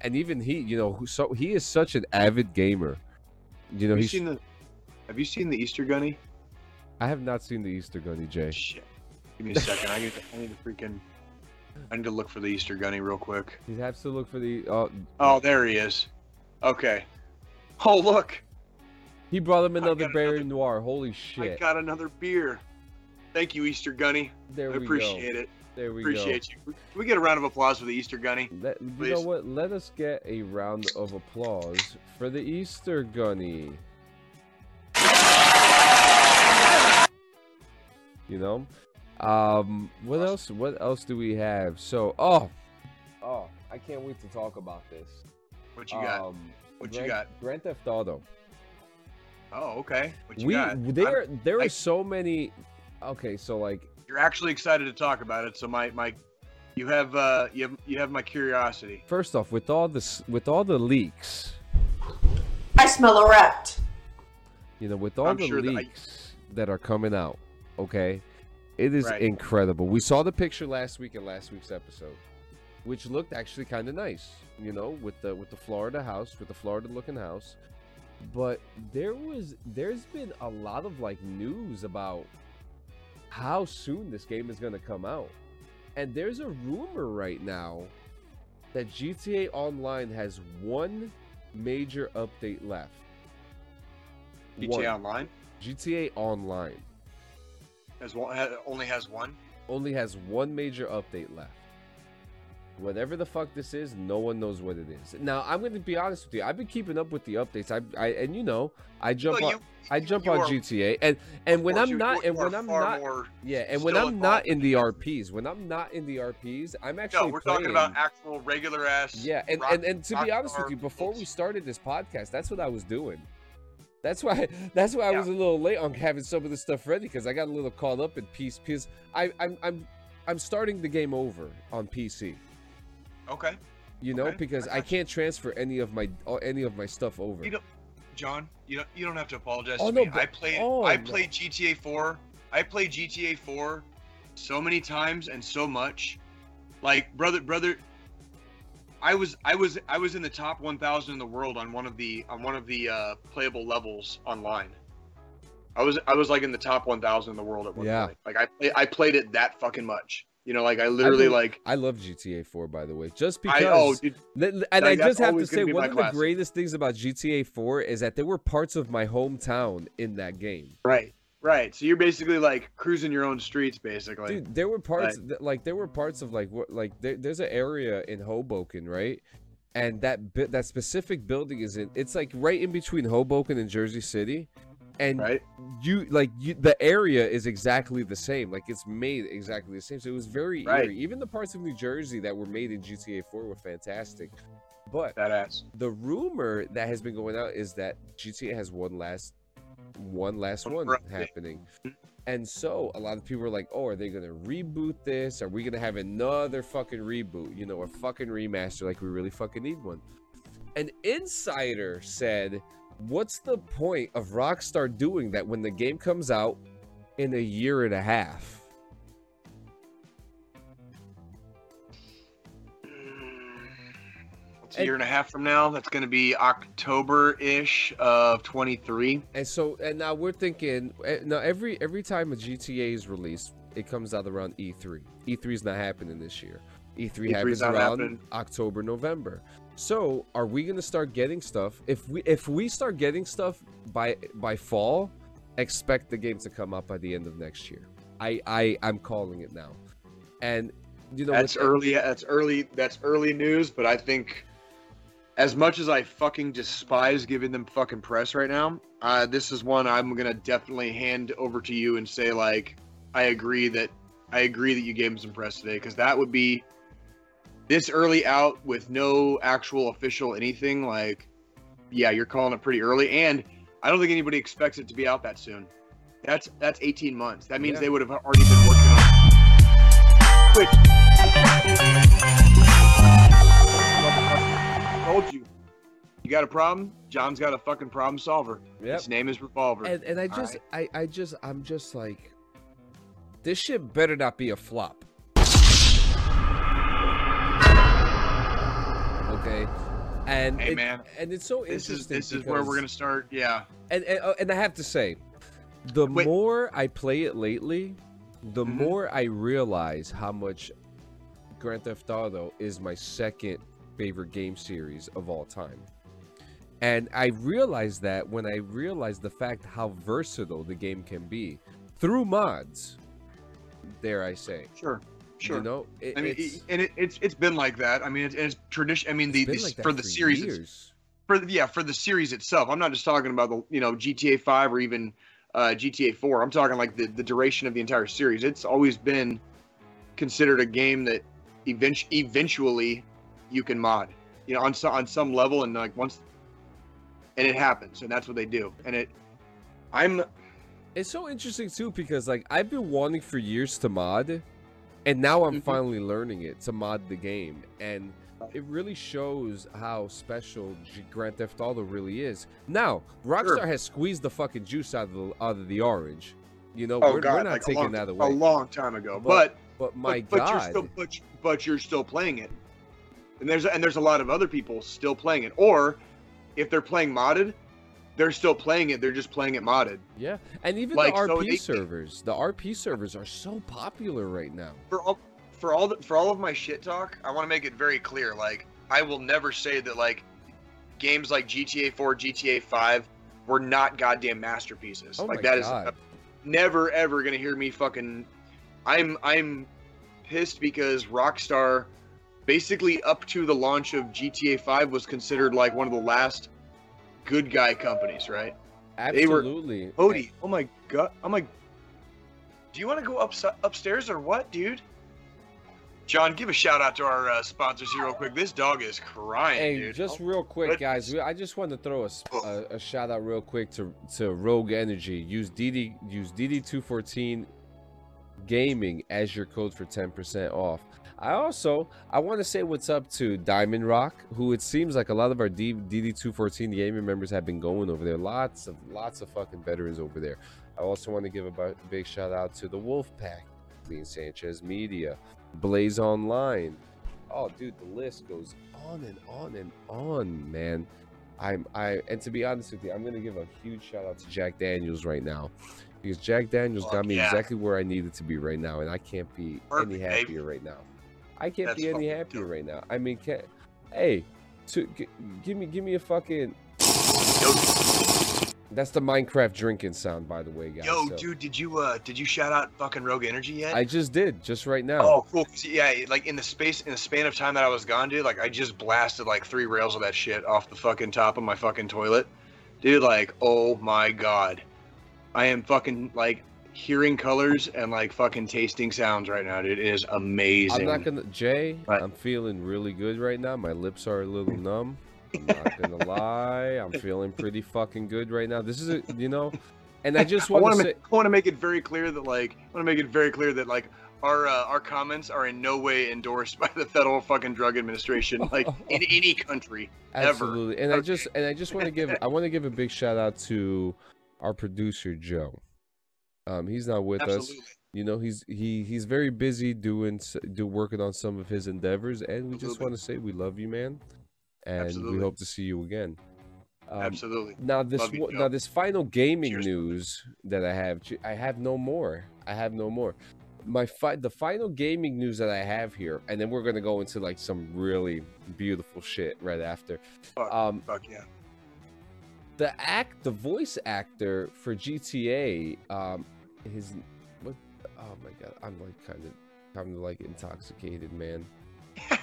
And even he, you know, so he is such an avid gamer. You know, have you he's. seen the Have you seen the Easter Gunny? I have not seen the Easter Gunny, Jay. Shit. Give me a second. I need to, I need to freaking. I need to look for the Easter Gunny real quick. He has to look for the. Uh, Oh, there he is. Okay. Oh, look. he brought him another Berry another- Noir. Holy shit. I got another beer. Thank you, Easter Gunny. There I we appreciate go. it. There we go. Appreciate you. Can we get a round of applause for the Easter Gunny? go. Let, you know what? Let us get a round of applause for the Easter Gunny. You know, um, what else? What else do we have? So, oh, oh, I can't wait to talk about this. What you got? Um, What you got? Grand Theft Auto. Oh, okay. What you we got? there I'm- there I- are so many. Okay, so like You're actually excited to talk about it, so my my, you have uh you have you have my curiosity. first off, with all this, with all the leaks, I smell a rat. you know, with all I'm the sure that I- leaks that are coming out, okay, it is Right. incredible. We saw the picture last week in last week's episode, which looked actually kind of nice, you know, with the with the Florida house, with the Florida looking house. But there was there's been a lot of like news about how soon this game is going to come out. And there's a rumor right now that GTA Online has one major update left. GTA One. Online GTA Online has one ha- only has one. only has one major update left. Whatever the fuck this is, no one knows what it is. Now, I'm going to be honest with you. I've been keeping up with the updates. I, I and you know, I jump Well, on, you- I jump on are- GTA, and and when I'm you- not, and when I'm not, yeah, and when I'm not in the RPs, when I'm not in the RPs, I'm actually No, we're playing. talking about actual regular ass. Yeah, and, rock- and, and to be honest with you, before we started this podcast, that's what I was doing. That's why that's why I was a little late on having some of the stuff ready because I got a little caught up in piece because I I'm I'm I'm starting the game over on PC. Okay, You know, Okay, because I I can't transfer any of my uh, any of my stuff over. You don't- John, you don't you don't have to apologize Oh, to no, me. but- I played oh, I no. played GTA 4. I played GTA 4 so many times and so much. Like brother brother I was I was I was in the top 1000 in the world on one of the on one of the uh, playable levels online. I was I was like in the top 1000 in the world at one Yeah. point. Like I play, I played it that fucking much. You know, like I literally bel- like I love GTA 4 by the way, just because. I oh dude, Th- th- Like, and I just have to say, one of the greatest things about GTA 4 is that there were parts of my hometown in that game. right. Right. So you're basically like cruising your own streets basically. Dude, there were parts that, like there were parts of like what like there, there's an area in Hoboken, right? and that bit that specific building is in. It's like right in between Hoboken and Jersey City, and Right. you like you, the area is exactly the same. Like it's made exactly the same. So it was very Right. eerie. Even the parts of New Jersey that were made in GTA 4 were fantastic. But Badass. the rumor that has been going out is that GTA has one last one last One happening. And so a lot of people are like, "Oh, are they gonna reboot this? Are we gonna have another fucking reboot? You know, a fucking remaster? Like we really fucking need one." An insider said, "What's the point of Rockstar doing that when the game comes out in a year and a half?" It's a year and a half from now. That's going to be October ish of 23. And so, and now we're thinking, eh, now every every time a GTA is released, it comes out around E E3. E3 is not happening this year. E3 E3 's happens around happening. October, November. So, are we gonna start getting stuff? If we if we start getting stuff by by fall, expect the game to come out by the end of next year. I I I'm calling it now. And you know That's early. That's early. That's early news. But I think, as much as I fucking despise giving them fucking press right now, uh, this is one I'm gonna definitely hand over to you and say like, I agree that I agree that you gave them some press today because that would be this early out with no actual official anything. Like, yeah, you're calling it pretty early, and I don't think anybody expects it to be out that soon. That's that's 18 months. That means Yeah. they would have already been working on. Which told you, you got a problem. John's got a fucking problem solver. Yep. His name is Revolver. And and I just I I just I'm just like this shit better not be a flop. Okay. And Hey, it- man, and it's so this is interesting. this is where we're gonna start. Yeah, and and, uh, and I have to say, the Wait. more I play it lately, the Mhm. more I realize how much Grand Theft Auto is my second favorite game series of all time. And I realized that when I realized the fact how versatile the game can be through mods, dare I say. sure, sure. You know, it, I mean, it's, and it, it's it's been like that. I mean, it's, it's tradition. I mean, the, the like for the series, years. for the- yeah, for the series itself. I'm not just talking about the you know GTA 5 or even uh, GTA 4. I'm talking like the the duration of the entire series. It's always been considered a game that event- eventually you can mod. You know, on some on some level, and like once, and it happens, and that's what they do. And it, I'm It's so interesting too because like I've been wanting for years to mod, and now I'm Mhm. finally learning it to mod the game, and it really shows how special G- Grand Theft Auto really is. Now Rockstar Sure. has squeezed the fucking juice out of the out of the orange. You know, oh we're, god, we're not like taking long, that away. a long time ago. But- But but my but, but God, you're still but, but you're still playing it and there's and there's a lot of other people still playing it. Or if they're playing modded they're still playing it. They're just playing it modded. Yeah, and even like, the so RP they- servers, the RP servers are so popular right now. for all for all the, for all of my shit talk i want to make it very clear like i will never say that like games like gta 4 gta 5 were not goddamn masterpieces. Oh like that is God. never ever gonna hear me fucking i'm i'm pissed because rockstar basically up to the launch of gta 5 was considered like one of the last good guy companies right They were- Absolutely, Odie, oh my god i'm like do you want to go up upstairs or what dude john give a shout out to our uh, sponsors here real quick this dog is crying Hey, dude just Oh, real quick, guys. I just want to throw a a shout out real quick to to Rogue Energy. Use DD use DD214 Gaming as your code for 10% off. I also I want to say what's up to Diamond Rock, who it seems like a lot of our DD214 gaming members have been going over there. Lots of lots of fucking veterans over there. I also want to give a big shout out to the Wolfpack, Lean Sanchez Media, Blaze Online. Oh, dude, the list goes on and on and on, man. I'm I and to be honest with you, I'm gonna give a huge shout out to Jack Daniels right now. Because Jack Daniels got me yeah. exactly where I needed to be right now, and I can't be Perfect, any happier right now. I can't That's be any happier dope. right now. I mean, can hey, to, g- give me give me a fucking That's the Minecraft drinking sound, by the way, guys. Yo, so- dude, did you uh did you shout out fucking Rogue Energy yet? I just did, just right now. Oh, cool. Yeah, like in the space, in the span of time that I was gone, dude, like I just blasted like three rails of that shit off the fucking top of my fucking toilet, dude. Like, oh my god, I am fucking like hearing colors and like fucking tasting sounds right now, dude. It is amazing. I'm not gonna, Jay. Right. I'm feeling really good right now. My lips are a little numb. I'm not gonna lie. I'm feeling pretty fucking good right now. This is a, you know, and I just I want want to say, I want to make it very clear that like I want to make it very clear that like our uh, our comments are in no way endorsed by the Federal fucking Drug Administration, like in any country. ever. absolutely. And I just, and I just want to give, I want to give a big shout out to our producer Joe. Um, he's not with us. You know, he's he he's very busy doing do working on some of his endeavors, and we just want to say we love you, man, and Absolutely. we hope to see you again. Um, Absolutely. Now this you, now this final gaming Cheers. news that I have, I have no more. I have no more. My fi- the final gaming news that I have here, and then we're gonna go into like some really beautiful shit right after. Fuck. Um, Fuck yeah. The act, the voice actor for GTA, um, his what? Oh my god, I'm like kind of, kind of like intoxicated, man.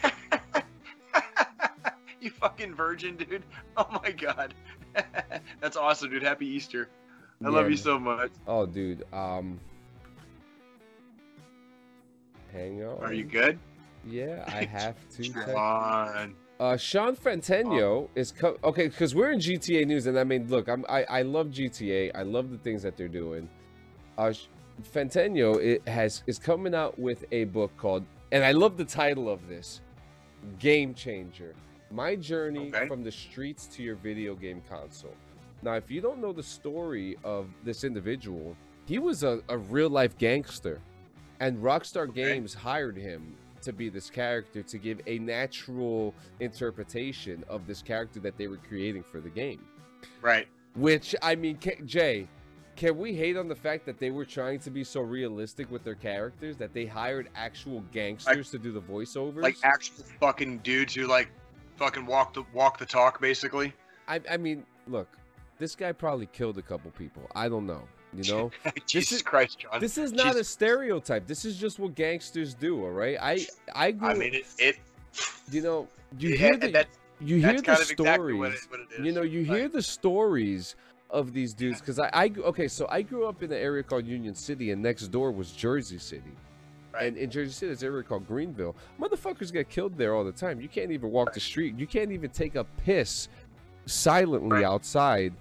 you fucking virgin, dude. Oh my god. That's awesome, dude. Happy Easter. I love you so much. Oh, dude. Um, hang on. Are you good? Yeah, I have to. Come on. Uh, Shawn Fonteno is co- okay because we're in GTA news, and I mean, look, I'm I, I love GTA. I love the things that they're doing. Uh, Fantano it has is coming out with a book called, and I love the title of this, Game Changer: My Journey Okay. from the Streets to Your Video Game Console. Now, if you don't know the story of this individual, he was a, a real life gangster, and Rockstar Okay. Games hired him to be this character to give a natural interpretation of this character that they were creating for the game. Right. Which I mean, Jay, can we hate on the fact that they were trying to be so realistic with their characters that they hired actual gangsters to do the voiceovers? Like actual fucking dudes who like fucking walk the walk the talk, basically. I, I mean, look, this guy probably killed a couple people. I don't know. You know, Jesus is- Christ, John. this is not a stereotype. This is just what gangsters do. All right. I I grew. I mean, it. it you know, you hear the that's you hear the kind of stories. exactly what it, what. You know, you Like, hear the stories of these dudes because I, I, okay, so I grew up in an area called Union City, and next door was Jersey City. Right. And in Jersey City, there's an area called Greenville. Motherfuckers get killed there all the time. You can't even walk the street. You can't even take a piss silently Right. outside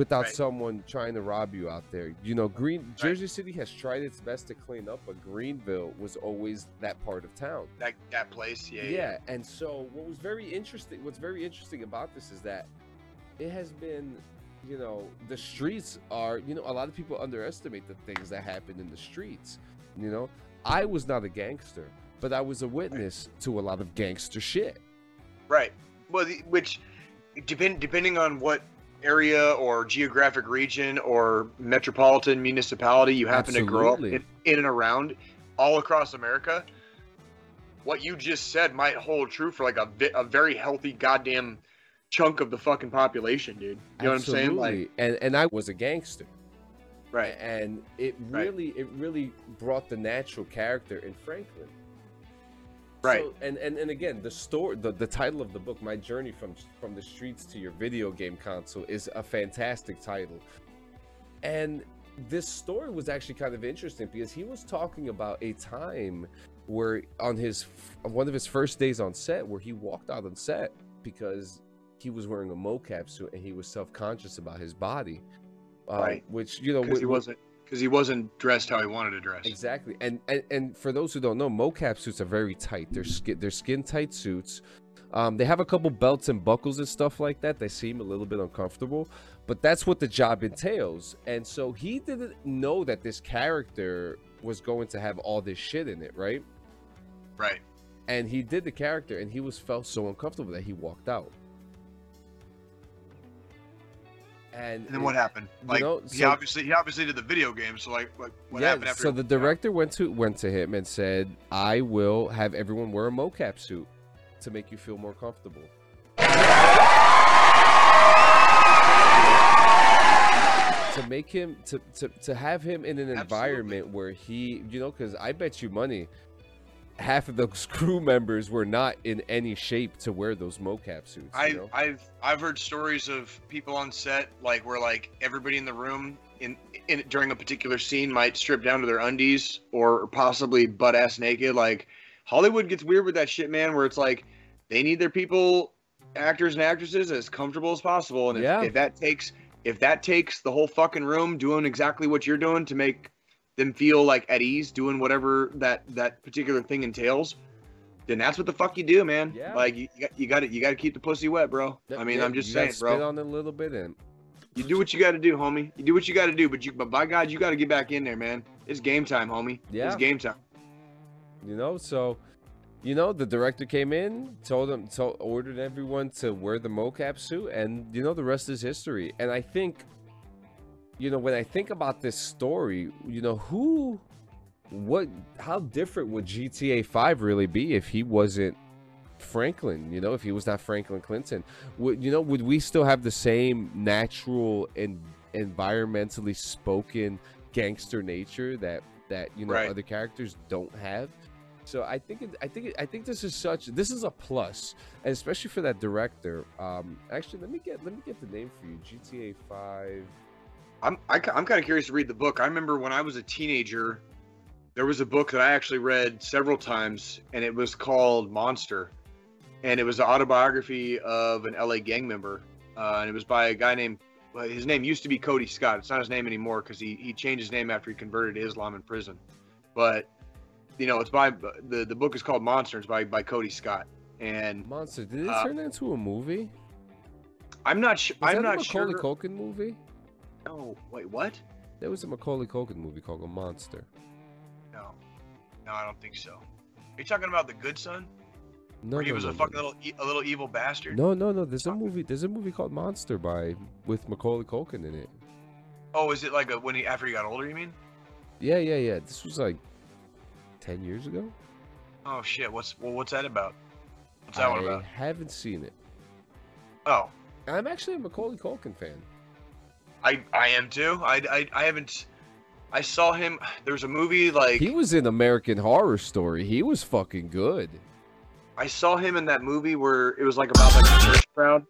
without Right. someone trying to rob you out there. You know, Green Jersey City has tried its best to clean up, but Greenville was always that part of town. that that place. Yeah. Yeah, and so what was very interesting, what's very interesting about this is that it has been, you know, the streets are, you know, a lot of people underestimate the things that happen in the streets. You know, I was not a gangster, but I was a witness to a lot of gangster shit. Right. Well, the, which depend depending on what area or geographic region or metropolitan municipality you happen to grow up in, in and around, all across America, what you just said might hold true for like a a very healthy goddamn chunk of the fucking population, dude. You know what I'm saying? Like, and and I was a gangster. right. And it Right. really, it really brought the natural character in Franklin. Right. So, and, and and again, the story, the, the title of the book, "My Journey from from the Streets to Your Video Game Console," is a fantastic title. And this story was actually kind of interesting because he was talking about a time where on his f- one of his first days on set, where he walked out on set because he was wearing a mocap suit and he was self conscious about his body. Um, Right. Which you know, wi- he wasn't because he wasn't dressed how he wanted to dress. Exactly, and, and and for those who don't know, mocap suits are very tight. They're skin they're skin tight suits. Um, they have a couple belts and buckles and stuff like that. They seem a little bit uncomfortable, but that's what the job entails. And so he didn't know that this character was going to have all this shit in it, right? Right. And he did the character, and he was felt so uncomfortable that he walked out. And, And then it- what happened? you Like know, he obviously he obviously did the video game. So like what, what yeah, happened after? so the director went to went to him and said, "I will have everyone wear a mocap suit to make you feel more comfortable." to make him to to, to have him in an Absolutely. environment where he you know because i bet you money half of those crew members were not in any shape to wear those mocap suits you I, know? I've I've heard stories of people on set like where like everybody in the room in, in during a particular scene might strip down to their undies or possibly butt ass naked. Like Hollywood gets weird with that shit, man. Where it's like they need their people, actors and actresses, as comfortable as possible. And if, Yeah. if that takes if that takes the whole fucking room doing exactly what you're doing to make them feel like at ease doing whatever that that particular thing entails then that's what the fuck you do man. Yeah. like you, you got to you got to keep the pussy wet bro. I mean Yeah, i'm just saying spit bro. on it a little bit and you do what you got to do homie. You do what you got to do but you but by god you got to get back in there man. It's game time homie. Yeah. it's game time. You know so you know the director came in told them told, ordered everyone to wear the mocap suit and you know the rest is history. And i think you know when i think about this story you know who what how different would gta 5 really be if he wasn't franklin you know if he was not franklin clinton would you know would we still have the same natural and environmentally spoken gangster nature that that you know Right. other characters don't have so I think it, I think it, I think this is such this is a plus, and especially for that director. Um, actually, let me get let me get the name for you. GTA Five. I'm I, am kind of curious to read the book. I remember when I was a teenager, there was a book that I actually read several times, and it was called Monster, and it was an autobiography of an LA gang member, uh, and it was by a guy named. Well, his name used to be Kody Scott. It's not his name anymore because he, he changed his name after he converted to Islam in prison. But you know, it's by the the book is called Monster. It's by by Kody Scott, and Monster. Did it Uh, turn into a movie? I'm not sure. I'm that a not sure. Macaulay Culkin movie? Oh wait, what? There was a Macaulay Culkin movie called A Monster. No, no, I don't think so. Are you talking about the Good Son? No, Where he no, was no, a no. fucking little, e- a little evil bastard. No, no, no. There's a movie. There's a movie called Monster by with Macaulay Culkin in it. Oh, is it like a when he after he got older? You mean? Yeah, yeah, yeah. This was like ten years ago. Oh shit! What's well, what's that about? What's that I one about? haven't seen it. Oh, I'm actually a Macaulay Culkin fan. I I am too. I I, I haven't. I saw him. There was a movie like He was in American Horror Story. He was fucking good. I saw him in that movie where it was like about like the church crowd,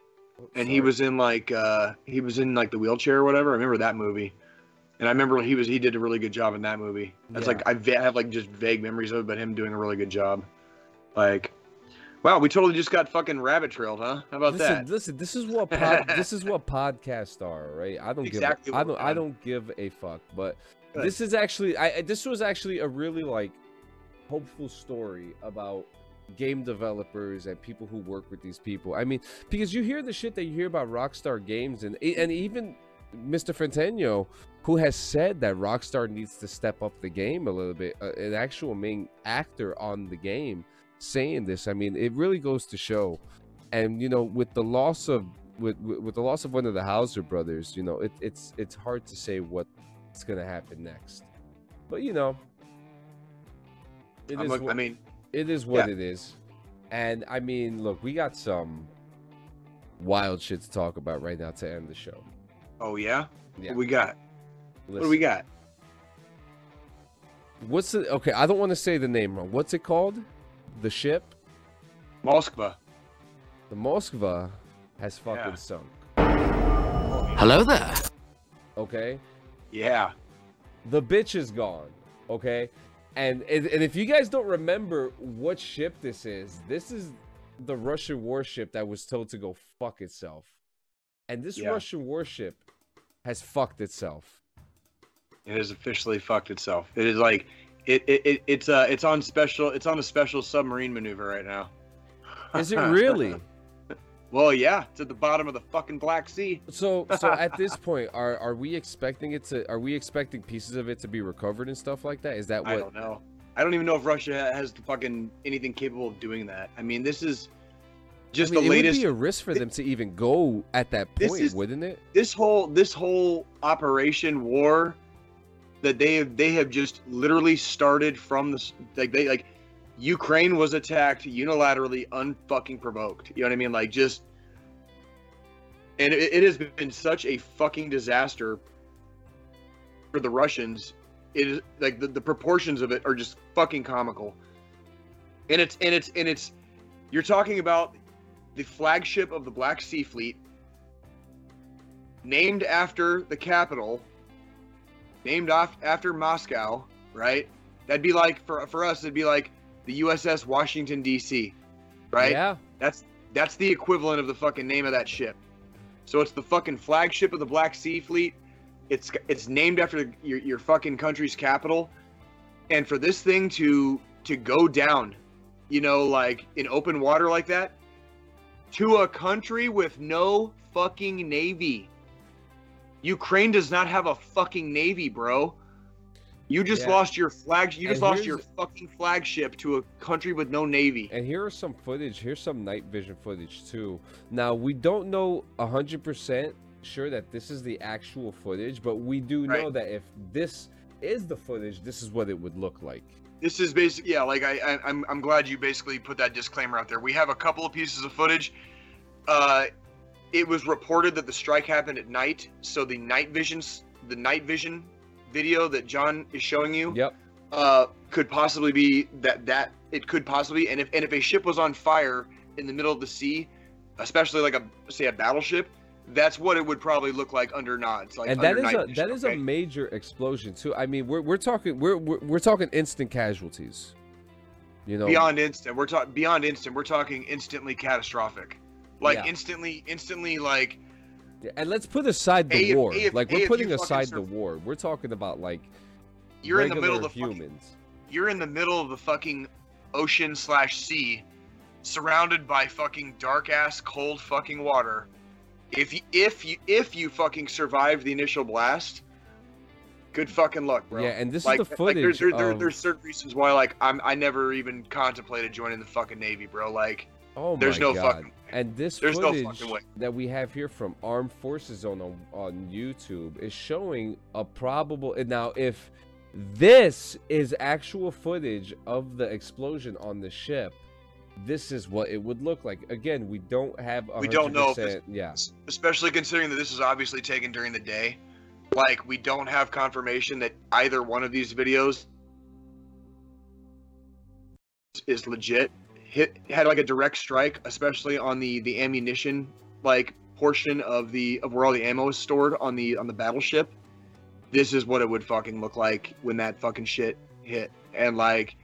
and he was in like uh he was in like the wheelchair or whatever. I remember that movie, and I remember he was he did a really good job in that movie. That's Yeah. like I va- have like just vague memories of it, but him doing a really good job. Like, wow, we totally just got fucking rabbit trailed, huh? How about listen, that? listen. This is what pod, this is what podcasts are, right? I don't Exactly give. A, I don't. I don't give a fuck. But Good. this is actually. I this was actually a really like hopeful story about game developers and people who work with these people. I mean, because you hear the shit that you hear about Rockstar Games and and even Mr. Fonteno, who has said that Rockstar needs to step up the game a little bit, uh, an actual main actor on the game saying this. I mean, it really goes to show. And you know, with the loss of with with, the loss of one of the Houser brothers, you know, it, it's it's hard to say what's gonna happen next. But you know, it look- what- I mean, it is what it is. And I mean, look, we got some wild shit to talk about right now to end the show. oh yeah, Yeah. what we got? What do we got? What's the okay? I don't want to say the name wrong. What's it called? The ship, Moskva. the Moskva, has fucking Yeah. sunk. Hello there. Okay, Yeah. the bitch is gone. Okay, and and and if you guys don't remember what ship this is, this is the Russian warship that was told to go fuck itself, and this Yeah. Russian warship has fucked itself. It has officially fucked itself. It is like it, it, it it's uh it's on special it's on a special submarine maneuver right now. Is it really? well, yeah, it's at the bottom of the fucking Black Sea. So so at this point, are are we expecting it to? Are we expecting pieces of it to be recovered and stuff like that? Is that what? I don't know. I don't even know if Russia has the fucking anything capable of doing that. I mean, this is just I mean, the it latest. would be a risk for them to even go at that point, is- wouldn't it? this whole this whole operation war that they have they have just literally started from the like they like Ukraine was attacked unilaterally unfucking provoked. You know what I mean? Like just and it, it has been such a fucking disaster for the Russians, it is like the, the proportions of it are just fucking comical. And it's and it's and it's you're talking about the flagship of the Black Sea Fleet, named after the capital, named off after Moscow, right? That'd be like for for us, it'd be like the USS Washington D.C. Right? Yeah. That's that's the equivalent of the fucking name of that ship. So it's the fucking flagship of the Black Sea Fleet. It's it's named after your, your fucking country's capital, and for this thing to to go down, you know, like in open water like that, to a country with no fucking navy. Ukraine does not have a fucking navy, bro. You just Yeah. lost your flag. You just And lost your fucking flagship to a country with no navy. And here are some footage. Here's some night vision footage too. Now we don't know hundred percent sure that this is the actual footage, but we do know that if this is the footage, this is what it would look like. this is basically yeah like I, I i'm i'm glad you basically put that disclaimer out there we have a couple of pieces of footage uh it was reported that the strike happened at night so the night visions the night vision video that john is showing you Yep. uh could possibly be that that it could possibly and if and if a ship was on fire in the middle of the sea especially like a say a battleship that's what it would probably look like under nods like and that is a that is okay? a major explosion too. I mean, we're we're talking we're we're, we're talking instant casualties. You know, beyond instant we're talking beyond instant we're talking instantly catastrophic like Yeah. instantly instantly like and let's put aside the A, war. A, like A, we're putting aside the war. We're talking about like you're in the middle of the fucking, humans. you're in the middle of the fucking ocean slash sea surrounded by fucking dark ass cold fucking water if you if you if you fucking survive the initial blast good fucking luck bro Yeah, and this like, is the like there, footage there, there- of- there's certain reasons why like I'm I never even contemplated joining the fucking navy bro like Oh there's no god. fucking And this There's footage way. that we have here from Armed Forces on, on YouTube is showing a probable. and Now, if this is actual footage of the explosion on the ship, this is what it would look like. Again, we don't have. 100%, We don't know Yeah. especially considering that this is obviously taken during the day. Like we don't have confirmation that either one of these videos is legit. Hit had like a direct strike, especially on the the ammunition like portion of the of where all the ammo is stored on the on the battleship. This is what it would fucking look like when that fucking shit hit. And like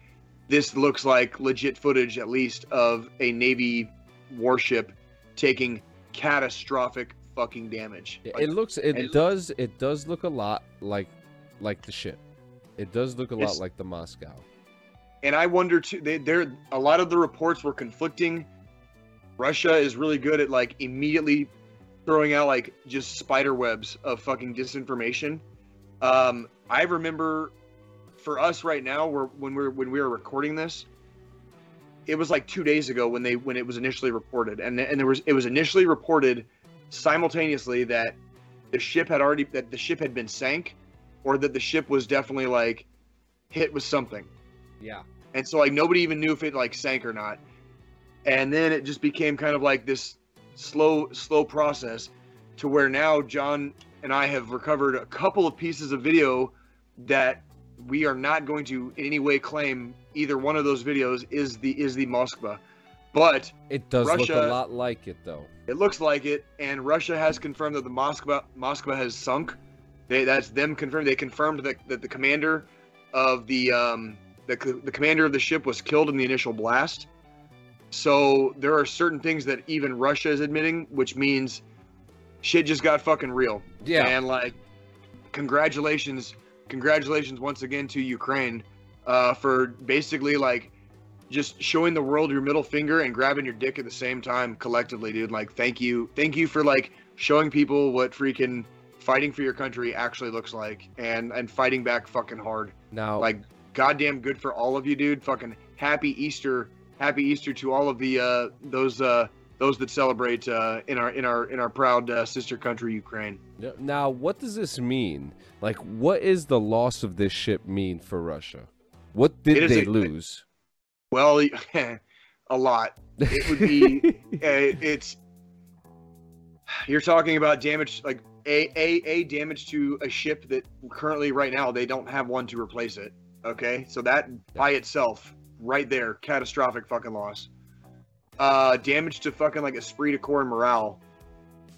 this looks like legit footage at least of a navy warship taking catastrophic fucking damage. It- Like, it looks. It, it- does. It does look a lot like, like the ship. It does look a lot like the Moscow. And I wonder too. They, there, a lot of the reports were conflicting. Russia is really good at like immediately throwing out like just spider webs of fucking disinformation. Um, I remember for us right now, we're when we're when we were recording this, it was like two days ago when they when it was initially reported, and and there was it was initially reported simultaneously that the ship had already that the ship had been sank, or that the ship was definitely like hit with something Yeah. And so like nobody even knew if it like sank or not. And then it just became kind of like this slow slow process to where now john and i have recovered a couple of pieces of video that we are not going to in any way claim either one of those videos is the is the moskva. But It does look Russia- a lot like it though. it looks like it and russia has confirmed that the moskva moskva has sunk. They, that's them confirmed. They confirmed that, that the commander of the um the, the commander of the ship was killed in the initial blast. So there are certain things that even russia is admitting which means shit just got fucking real. Yeah. and like congratulations congratulations once again to ukraine uh, for basically like just showing the world your middle finger and grabbing your dick at the same time collectively dude. Like thank you thank you for like showing people what freaking fighting for your country actually looks like and and fighting back fucking hard. Now, like goddamn good for all of you dude fucking happy easter happy easter to all of the uh those uh those that celebrate uh in our in our in our proud uh, sister country ukraine Now, what does this mean? Like, what is the loss of this ship mean for Russia? What did they a- lose? well a lot it would be uh, it's you're talking about damage like a a a damage to a ship that currently right now they don't have one to replace it. Okay, so that by itself, right there, catastrophic fucking loss. Uh, damage to fucking like esprit de corps and morale.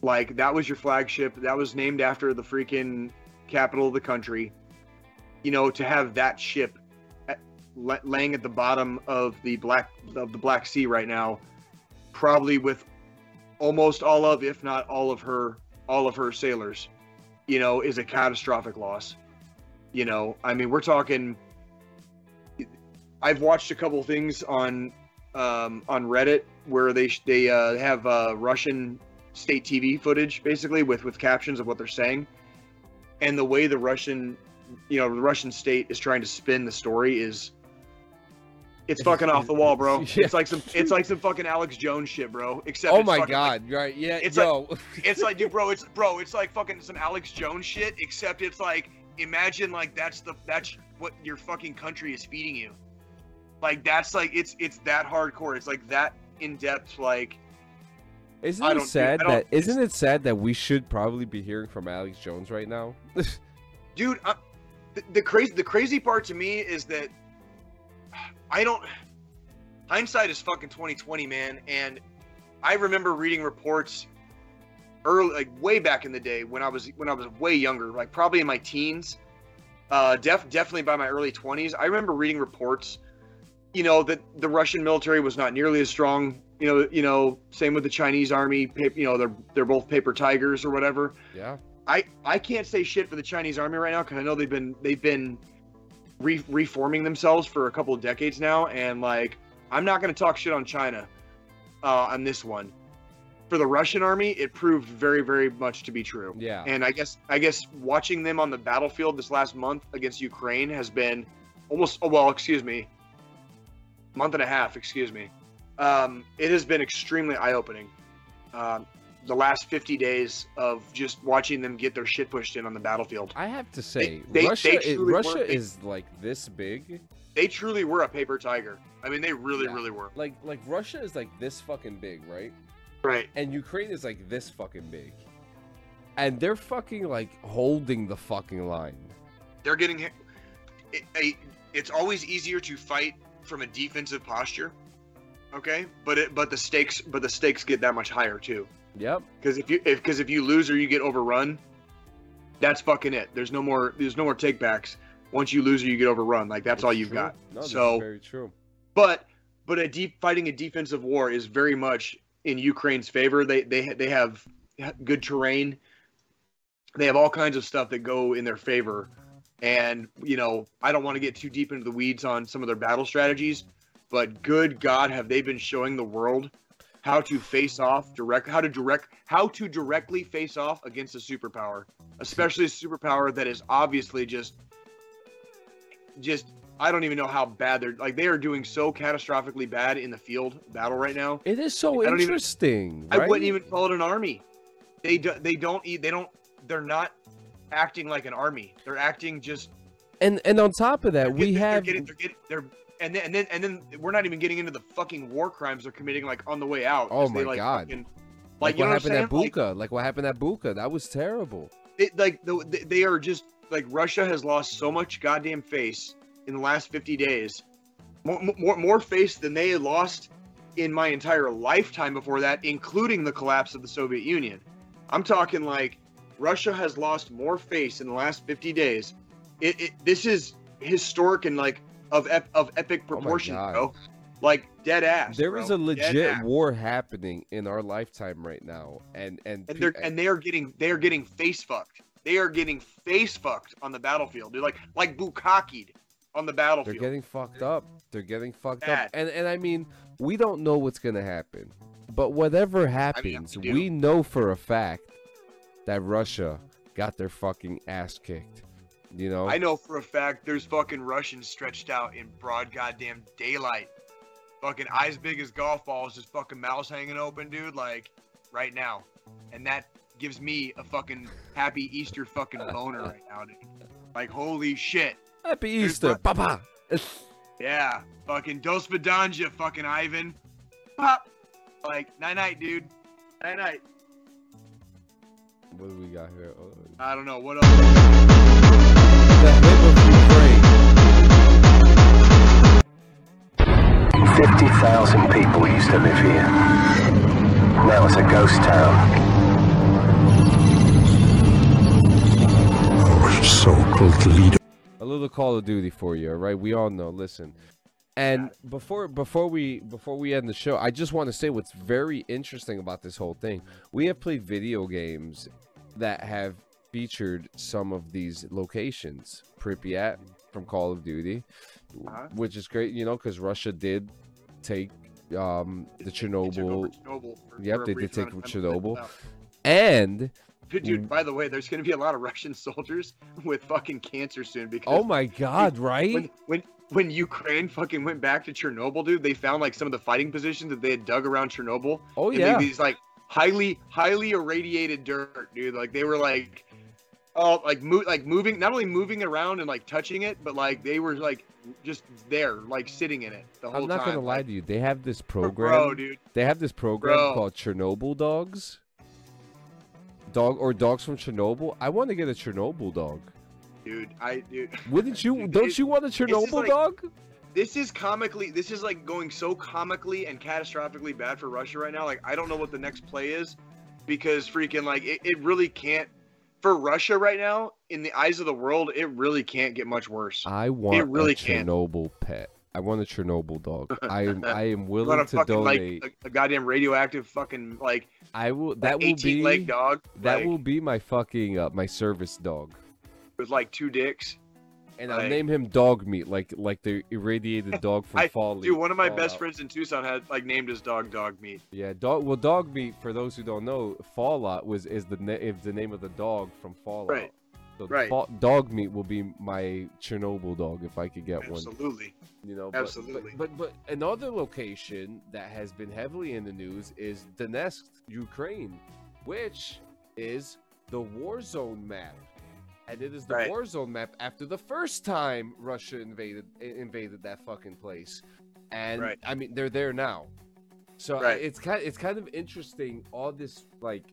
Like that was your flagship. That was named after the freaking capital of the country. You know, to have that ship at, laying at the bottom of the black of the Black Sea right now, probably with almost all of, if not all of her, all of her sailors, you know, is a catastrophic loss. You know, I mean, we're talking. I've watched a couple things on um, on Reddit where they they uh, have uh, Russian state TV footage basically with with captions of what they're saying, and the way the Russian, you know, the Russian state is trying to spin the story is. It's fucking off the wall, bro. Yeah. It's like some, it's like some fucking Alex Jones shit, bro. Except Oh it's my fucking, like, god! right? Yeah. it's yo. it's like, dude, bro, it's bro, it's like fucking some Alex Jones shit. Except it's like, imagine like that's the that's what your fucking country is feeding you. Like that's like it's it's that hardcore. It's like that in depth. Like Isn't it sad that isn't it sad that we should probably be hearing from Alex Jones right now? dude uh, the, the crazy the crazy part to me is that i don't hindsight is fucking 2020 man and i remember reading reports early like way back in the day when i was when i was way younger like probably in my teens uh def, definitely by my early 20s i remember reading reports you know that the russian military was not nearly as strong you know you know same with the chinese army you know they're they're both paper tigers or whatever yeah. I I can't say shit for the Chinese army right now because I know they've been they've been re- reforming themselves for a couple of decades now, and like I'm not going to talk shit on China uh, on this one. For the Russian army, it proved very very much to be true. Yeah. And I guess I guess watching them on the battlefield this last month against Ukraine has been almost oh well, excuse me, month and a half, excuse me. Um, it has been extremely eye opening. Um, the last 50 days of just watching them get their shit pushed in on the battlefield. I have to say, they- Russia, they Russia were- they- is like this big. They truly were a paper tiger. I mean, they really, Yeah. really were. Like, like Russia is like this fucking big, right? Right. And Ukraine is like this fucking big, and they're fucking like holding the fucking line. They're getting hit. It, it, it's always easier to fight from a defensive posture. Okay, but it but the stakes but the stakes get that much higher too. Yep. Because if you if because if you lose or you get overrun, that's fucking it. There's no more there's no more takebacks. Once you lose or you get overrun, like that's all you've true. got. No, So- very true. but but a deep fighting a defensive war is very much in Ukraine's favor. They they they have good terrain. They have all kinds of stuff that go in their favor. And you know, I don't want to get too deep into the weeds on some of their battle strategies, but good God, have they been showing the world how to face off direct how to direct how to directly face off against a superpower, especially a superpower that is obviously just just I don't even know how bad they're like they are doing so catastrophically bad in the field battle right now. It is so I don't even- interesting. I wouldn't even call it an army. They do, they don't eat they don't they're not acting like an army. They're acting just And and on top of that, they're we have they're getting, they're getting they're and then and then and then we're not even getting into the fucking war crimes they're committing like on the way out. Oh 'cause they, my like, God. fucking- like, like, what happened at saying? Like, Bucha. Like, what happened at Bucha. That was terrible. it, like the, they- are just like Russia has lost so much goddamn face in the last 50 days, more more, more face than they had lost in my entire lifetime before that, including the collapse of the Soviet Union. I'm talking like Russia has lost more face in the last 50 days. It, it this is historic and like of ep, of epic Oh proportions, God. bro. Like dead ass. There bro. is a legit war happening in our lifetime right now, and and and they're and they are getting they are getting face fucked. They are getting face fucked on the battlefield. They're like like bukakied on the battlefield. they're getting fucked up. They're getting fucked Bad. up, and and I mean, we don't know what's gonna happen, but whatever happens, we do. we know for a fact that Russia got their fucking ass kicked. You know, I know for a fact there's fucking Russians stretched out in broad goddamn daylight. Fucking eyes big as golf balls, just fucking mouths hanging open, dude, like right now. And that gives me a fucking happy Easter fucking boner right now, dude. Like holy shit. Happy Easter, Papa. Yeah. Fucking Dos Vidanja, fucking Ivan. Pop. Like, night night, dude. Night night. What do we got here? Oh, I don't know what else. the hymn of Ukraine. 50,000 people used to live here. Now it's a ghost town. Our so-called leader. A little Call of Duty for you, all right? We all know. Listen, and before before we before we end the show, I just want to say what's very interesting about this whole thing. We have played video games that have featured some of these locations. Pripyat from Call of Duty, Uh-huh. which is great, you know, because Russia did take um the Chernobyl, Chernobyl for- Yep, for they did take amount of time. Chernobyl. and Dude, dude, by the way, there's going to be a lot of Russian soldiers with fucking cancer soon because oh my god, right? when when when Ukraine fucking went back to Chernobyl, dude, they found like some of the fighting positions that they had dug around Chernobyl. oh and yeah. these like highly highly irradiated dirt, dude. Like they were like oh like mo- like moving not only moving around and like touching it, but like they were like just there, like sitting in it the whole time. I'm not time. gonna lie to you. They have this program. Bro, dude. They have this program Bro. called Chernobyl Dogs. Dog or dogs from Chernobyl. I want to get a Chernobyl dog. Dude, I dude. Wouldn't you? Dude, don't it- you want a Chernobyl like- dog? This is comically this is like going so comically and catastrophically bad for Russia right now. Like I don't know what the next play is because freaking like it, it really can't for Russia right now, in the eyes of the world, it really can't get much worse. I want really a can't. Chernobyl pet. I want a Chernobyl dog. I am. I am willing to fucking donate. like a, a goddamn radioactive fucking like I will. That will 18 be. leg dog That like, will be my fucking uh, my service dog, with like two dicks. and I'll name him Dog Meat, like like the irradiated dog from I- Fall. Dude, one of my best friends in Tucson had like named his dog Dog Meat. Yeah, dog. Well, dog meat. For those who don't know, Fallout was is the na- is the name of the dog from Fallout. Right. So Right. Fa- dog meat will be my Chernobyl dog if I could get one. Absolutely. You know, but, Absolutely. But, but but another location that has been heavily in the news is Donetsk, Ukraine, which is the war zone map. And it is the Right. war zone map after the first time Russia invaded invaded that fucking place. And Right. I mean they're there now. So Right. it's kind it's kind of interesting all this like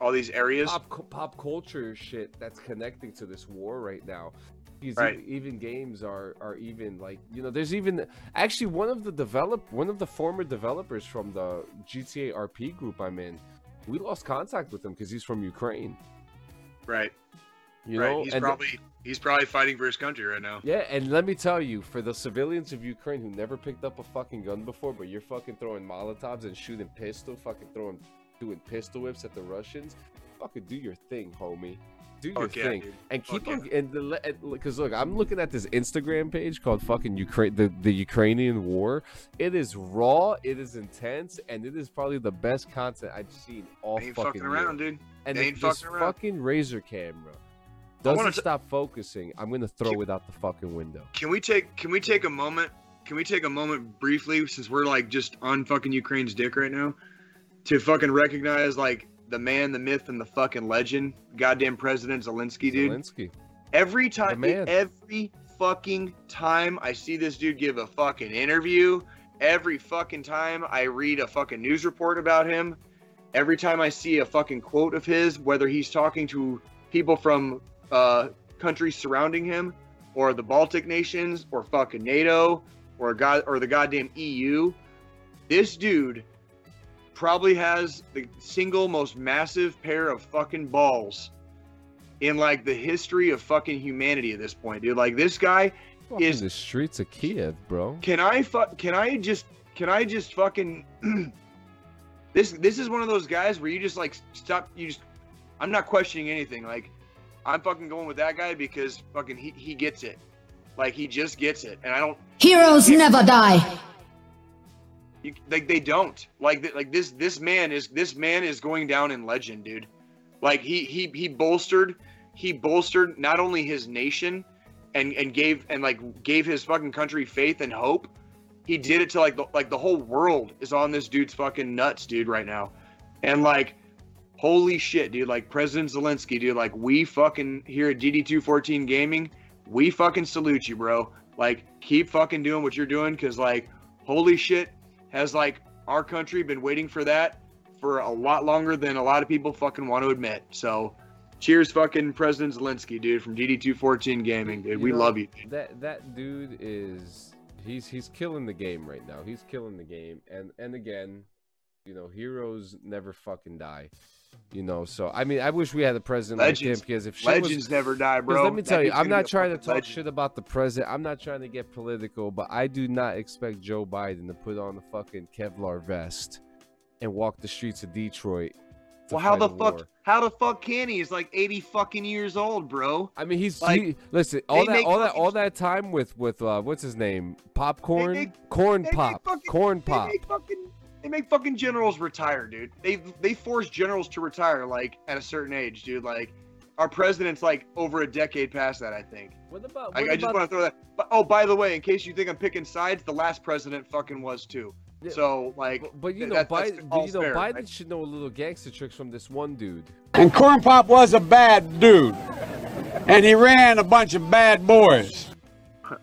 All these areas. pop pop culture shit that's connecting to this war right now. Because Right. even, even games are are even like you know there's even actually one of the develop one of the former developers from the GTA RP group I'm in. We lost contact with him because he's from Ukraine. Right. You right. know, he's and probably he's probably fighting for his country right now. yeah, and let me tell you, for the civilians of Ukraine who never picked up a fucking gun before, but you're fucking throwing Molotovs and shooting pistol, fucking throwing, doing pistol whips at the Russians, fucking do your thing, homie. Do your yeah, thing, dude. and keep Fuck on. And the because look, I'm looking at this Instagram page called fucking Ukraine, the the Ukrainian war. It is raw, it is intense, and it is probably the best content I've seen all They ain't fucking fucking around, year. dude. And They ain't this fucking around. fucking razor camera doesn't t- stop focusing, I'm gonna throw it out the fucking window. Can we take can we take a moment? Can we take a moment briefly since we're like just on fucking Ukraine's dick right now to fucking recognize like the man, the myth, and the fucking legend, goddamn President Zelensky, dude. Zelensky. Every time, every fucking time I see this dude give a fucking interview, every fucking time I read a fucking news report about him, every time I see a fucking quote of his, whether he's talking to people from uh, countries surrounding him, or the Baltic nations, or fucking NATO, or god, or the goddamn EU, this dude probably has the single most massive pair of fucking balls in like the history of fucking humanity at this point, dude. Like this guy, Is- the streets of Kiev, bro. can I fuck? Can I just? Can I just fucking? this this is one of those guys where you just like stop. You just. I'm not questioning anything. Like, I'm fucking going with that guy because fucking he he gets it. Like he just gets it, and I don't. Heroes never die. You, like they don't like like this this man is this man is going down in legend dude like he he he bolstered he bolstered not only his nation and and gave and like gave his fucking country faith and hope he did it to like the like the whole world is on this dude's fucking nuts dude right now and like holy shit dude like president zelensky dude like we fucking here at dd214 gaming we fucking salute you bro like keep fucking doing what you're doing because like holy shit has like our country been waiting for that for a lot longer than a lot of people fucking want to admit. So, cheers, fucking President Zelensky, dude, from DD214 Gaming, dude. You we know, love you. dude. That that dude is he's he's killing the game right now. He's killing the game, and and again, you know, heroes never fucking die. You know, so I mean, I wish we had a president like him because if shit was- Legends never die, bro. let me tell you, I'm not trying to talk legend. shit about the president. I'm not trying to get political, but I do not expect Joe Biden to put on the fucking Kevlar vest and walk the streets of Detroit. Well, how the fuck? war. How the fuck can he? He's like 80 fucking years old, bro. I mean, he's Like, he, listen. All that, all that, all that time with with uh, what's his name? Popcorn, make- corn they pop, fucking- corn pop. fucking they make fucking generals retire, dude. They they force generals to retire like at a certain age, dude. Like our president's like over a decade past that, I think. What about? I, what I just about- want to throw that. But, oh, by the way, in case you think I'm picking sides, the last president fucking was too. Yeah, So like, But, but you know, that- Biden, all you know, fair, Biden right? should know a little gangster tricks from this one dude. And Corn Pop was a bad dude. And he ran a bunch of bad boys.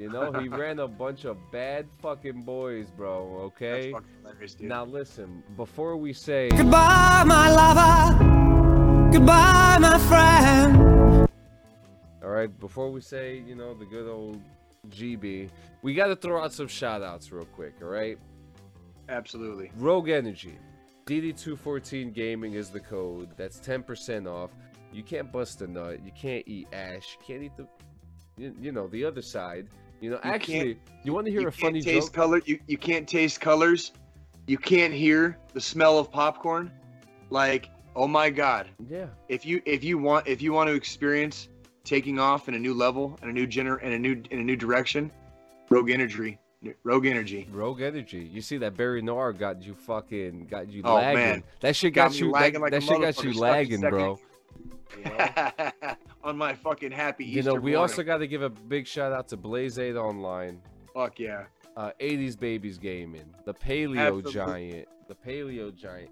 You know, he ran a bunch of bad fucking boys, bro. that's Okay. fucking hilarious, dude. Now listen, before we say Goodbye, my lover. Goodbye, my friend. All right, before we say, you know, the good old GB, we got to throw out some shout outs real quick, all right? Absolutely. Rogue Energy. DD214 Gaming is the code. That's 10% off. You can't bust a nut. You can't eat ash. You can't eat the, you, you know, the other side. You know, You actually, you want to hear a funny taste joke? color. You you can't taste colors. You can't hear the smell of popcorn. Like, oh my god. Yeah. if you if you want if you want to experience taking off in a new level and a new gener and a new in a new direction, Rogue Energy, Rogue Energy. Rogue Energy. You see that Berry Noir got you fucking got you Oh, lagging. man. That shit Got got, you lagging that, like that shit got you lagging, bro. You know? On my fucking happy Easter. You know, we morning. also got to give a big shout out to Blaze 8 Online, fuck yeah. uh, 80s Babies Gaming, the Paleo Absolutely. Giant, the Paleo Giant.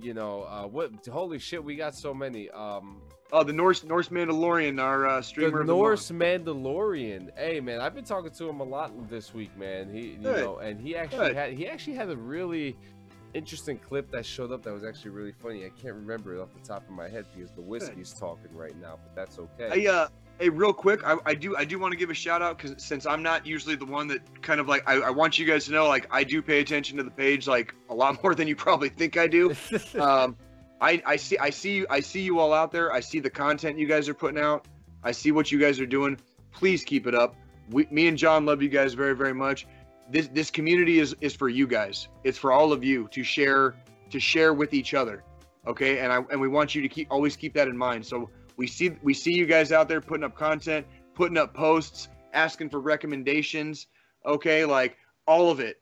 You know, uh, what? Holy shit, we got so many. Um, Oh, the Norse Norse Mandalorian, our uh, streamer the of the Norse Mandalorian. Hey, man, I've been talking to him a lot this week, man. He, you Good. know, and he actually Good. had he actually had a really interesting clip that showed up that was actually really funny. I can't remember it off the top of my head because the whiskey's talking right now, but that's okay. Hey, uh, hey, real quick, I, I do I do want to give a shout out because since I'm not usually the one that kind of like I, I want you guys to know like I do pay attention to the page like a lot more than you probably think I do. um, I, I see I see you I see you all out there. I see the content you guys are putting out. I see what you guys are doing. Please keep it up. We, me and John love you guys very very much. This this community is is for you guys. It's for all of you to share to share with each other. Okay, and I and we want you to keep always keep that in mind. So we see we see you guys out there putting up content, putting up posts, asking for recommendations. Okay, like all of it,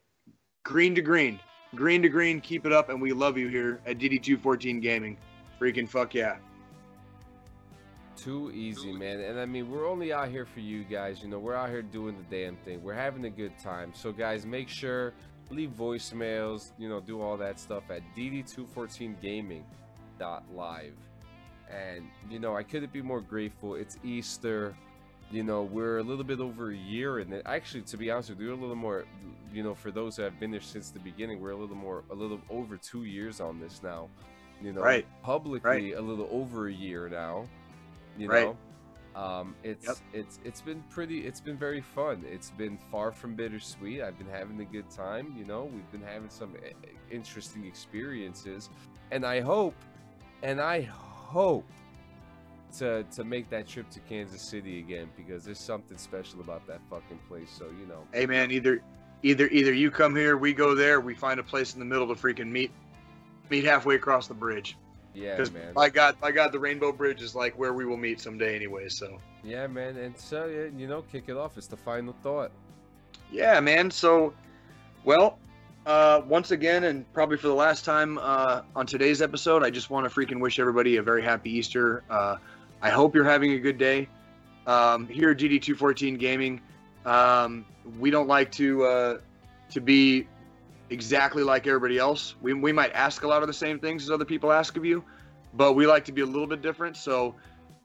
green to green, green to green. Keep it up, and we love you here at DD214 Gaming. Freaking fuck yeah! Too easy, man. And I mean, we're only out here for you guys. You know, we're out here doing the damn thing. We're having a good time. So, guys, make sure leave voicemails. You know, do all that stuff at dd214gaming.live. And you know, I couldn't be more grateful. It's Easter. You know, we're a little bit over a year, and actually, to be honest with you, we're a little more. You know, for those who have been there since the beginning, we're a little more, a little over two years on this now. You know, Right. publicly a little over a year now you Right. know? Um it's Yep. it's it's been pretty it's been very fun. It's been far from bittersweet. I've been having a good time you know? We've been having some eh, eh, interesting experiences. And i hope and i hope to to make that trip to kansas city again because there's something special about that fucking place. So you know. Hey man, either either either you come here, we go there, we find a place in the middle to freaking meet meet halfway across the bridge. Yeah Because man by God, by God, the Rainbow Bridge is like where we will meet someday anyway. So yeah man and so you know kick it off it's the final thought yeah, man. So well, uh, once again, and probably for the last time uh, on today's episode, I just want to freaking wish everybody a very happy Easter. Uh, I hope you're having a good day. Um, here at DD214 Gaming, um, we don't like to uh, to be exactly like everybody else. We, we might ask a lot of the same things as other people ask of you, but we like to be a little bit different. So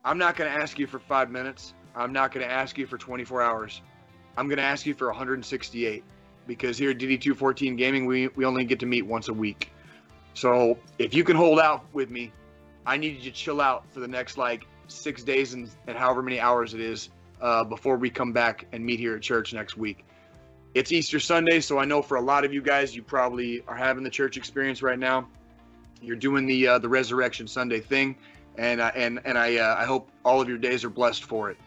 I'm not going to ask you for five minutes. I'm not going to ask you for 24 hours. I'm going to ask you for 168 because here at DD214 Gaming, we, we only get to meet once a week. So if you can hold out with me, I need you to chill out for the next like six days and, and however many hours it is uh, before we come back and meet here at church next week. It's Easter Sunday, so I know for a lot of you guys, you probably are having the church experience right now. You're doing the uh, the Resurrection Sunday thing, and uh, and and I uh, I hope all of your days are blessed for it.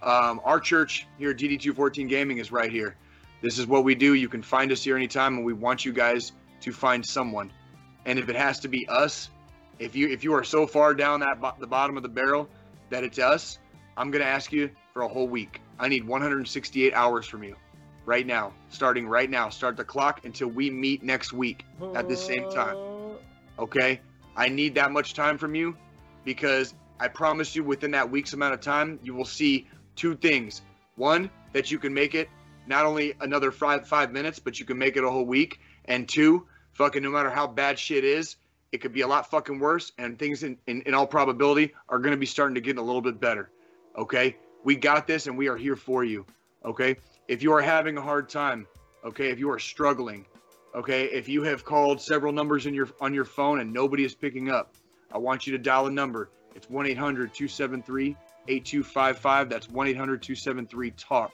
Um, our church here at DD214 Gaming is right here. This is what we do. You can find us here anytime, and we want you guys to find someone. And if it has to be us, if you if you are so far down that bo- the bottom of the barrel that it's us, I'm gonna ask you for a whole week. I need 168 hours from you, right now, starting right now. Start the clock until we meet next week at the same time. Okay, I need that much time from you because I promise you, within that week's amount of time, you will see two things. One, that you can make it not only another five five minutes, but you can make it a whole week. And two, fucking no matter how bad shit is, it could be a lot fucking worse, and things in, in, in all probability are gonna be starting to get a little bit better. Okay? We got this and we are here for you. Okay? If you are having a hard time, okay, if you are struggling, okay, if you have called several numbers in your on your phone and nobody is picking up, I want you to dial a number. It's 1-800-273-8255. That's 1-800-273-TALK.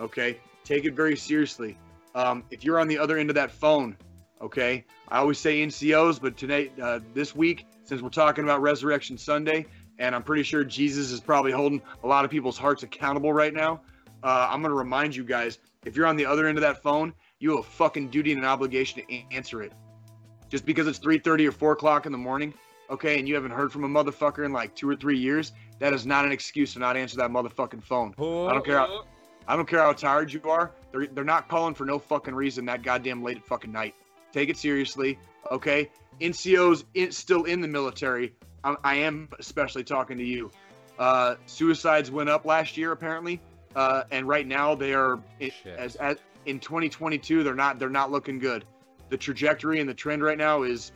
Okay? Take it very seriously. Um, if you're on the other end of that phone, okay, I always say NCOs, but today, uh, this week, since we're talking about Resurrection Sunday, and I'm pretty sure Jesus is probably holding a lot of people's hearts accountable right now, uh, I'm going to remind you guys if you're on the other end of that phone, you have a fucking duty and an obligation to a- answer it. Just because it's 3:30 or 4 o'clock in the morning, okay, and you haven't heard from a motherfucker in like two or three years, that is not an excuse to not answer that motherfucking phone. I don't care. How, I don't care how tired you are. They're they're not calling for no fucking reason that goddamn late at fucking night. Take it seriously, okay? NCOs in, still in the military. I, I am especially talking to you. Uh, suicides went up last year apparently, uh, and right now they are it, as, as in 2022 they're not they're not looking good. The trajectory and the trend right now is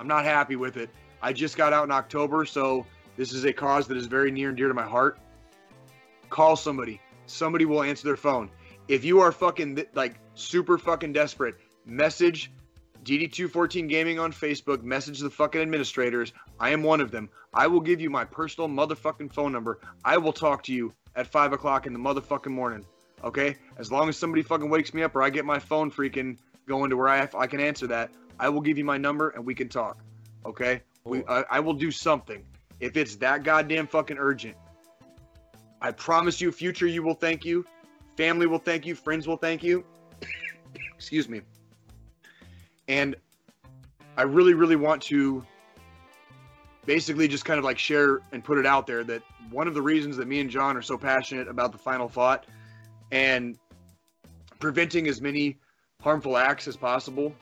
I'm not happy with it. I just got out in October, so this is a cause that is very near and dear to my heart. Call somebody. Somebody will answer their phone. If you are fucking like super fucking desperate, message DD214 Gaming on Facebook, message the fucking administrators. I am one of them. I will give you my personal motherfucking phone number. I will talk to you at five o'clock in the motherfucking morning. Okay? As long as somebody fucking wakes me up or I get my phone freaking going to where I, I can answer that, I will give you my number and we can talk. Okay? We, I, I will do something. If it's that goddamn fucking urgent, I promise you, future you will thank you, family will thank you, friends will thank you. Excuse me. And I really, really want to basically just kind of like share and put it out there that one of the reasons that me and John are so passionate about the final thought and preventing as many harmful acts as possible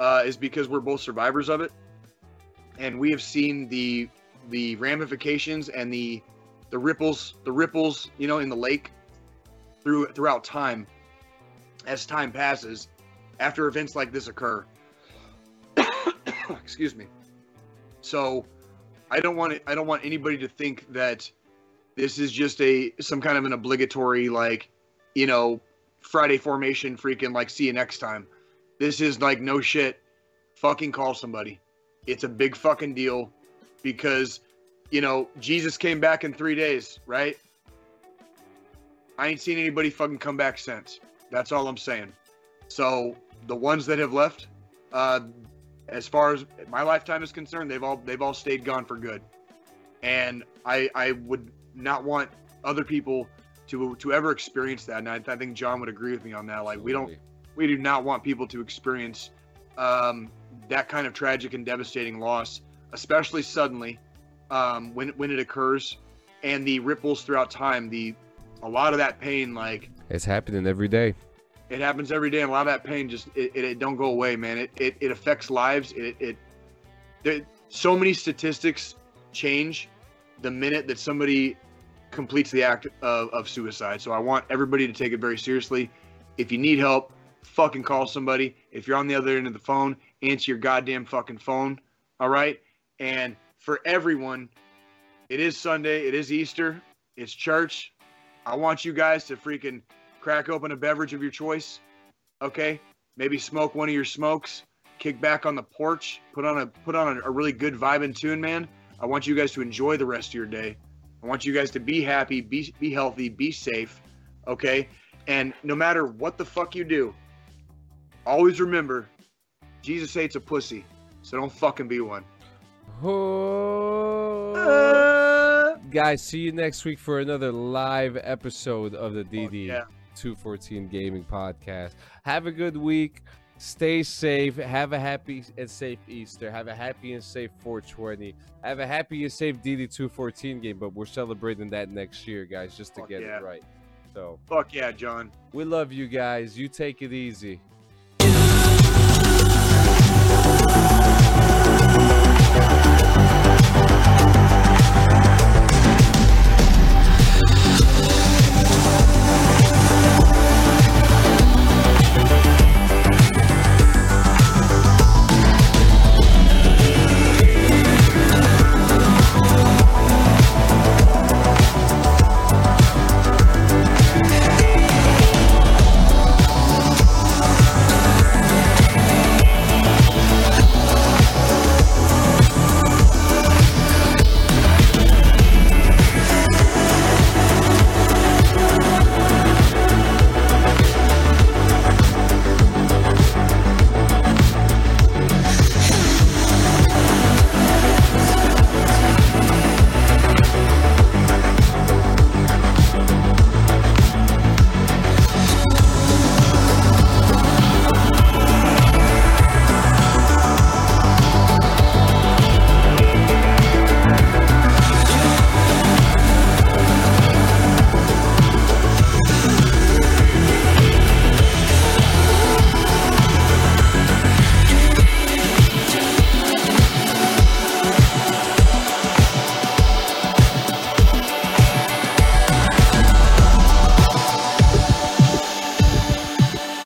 uh, is because we're both survivors of it, and we have seen the the ramifications and the the ripples the ripples you know in the lake through throughout time as time passes after events like this occur. Excuse me. So I don't want it, I don't want anybody to think that this is just a some kind of an obligatory like you know Friday formation freaking like see you next time. This is like no shit. Fucking call somebody. It's a big fucking deal because you know Jesus came back in 3 days, right? I ain't seen anybody fucking come back since. That's all I'm saying. So the ones that have left, uh, as far as my lifetime is concerned, they've all they've all stayed gone for good. And I I would not want other people to to ever experience that. And I, I think John would agree with me on that. Like we don't we do not want people to experience um, that kind of tragic and devastating loss, especially suddenly um, when when it occurs, and the ripples throughout time. The a lot of that pain, like It's happening every day. It happens every day, and a lot of that pain just it, it, it don't go away, man. It it, it affects lives. It it there, so many statistics change the minute that somebody completes the act of, of suicide. So I want everybody to take it very seriously. If you need help, fucking call somebody. If you're on the other end of the phone, answer your goddamn fucking phone. All right. And for everyone, it is Sunday. It is Easter. It's church. I want you guys to freaking crack open a beverage of your choice. Okay. Maybe smoke one of your smokes kick back on the porch, put on a put on a, a really good vibe and tune, man. I want you guys to enjoy the rest of your day. I want you guys to be happy, be be healthy, be safe, okay? And no matter what the fuck you do, always remember, Jesus hates a pussy, so don't fucking be one. Oh. Guys, see you next week for another live episode of the DD yeah. 214 Gaming Podcast. Have a good week. Stay safe. Have a happy and safe Easter. Have a happy and safe 420. Have a happy and safe DD 214 game, but we're celebrating that next year, guys, just to Fuck get yeah. it right. So, Fuck yeah, John. we love you guys. You take it easy.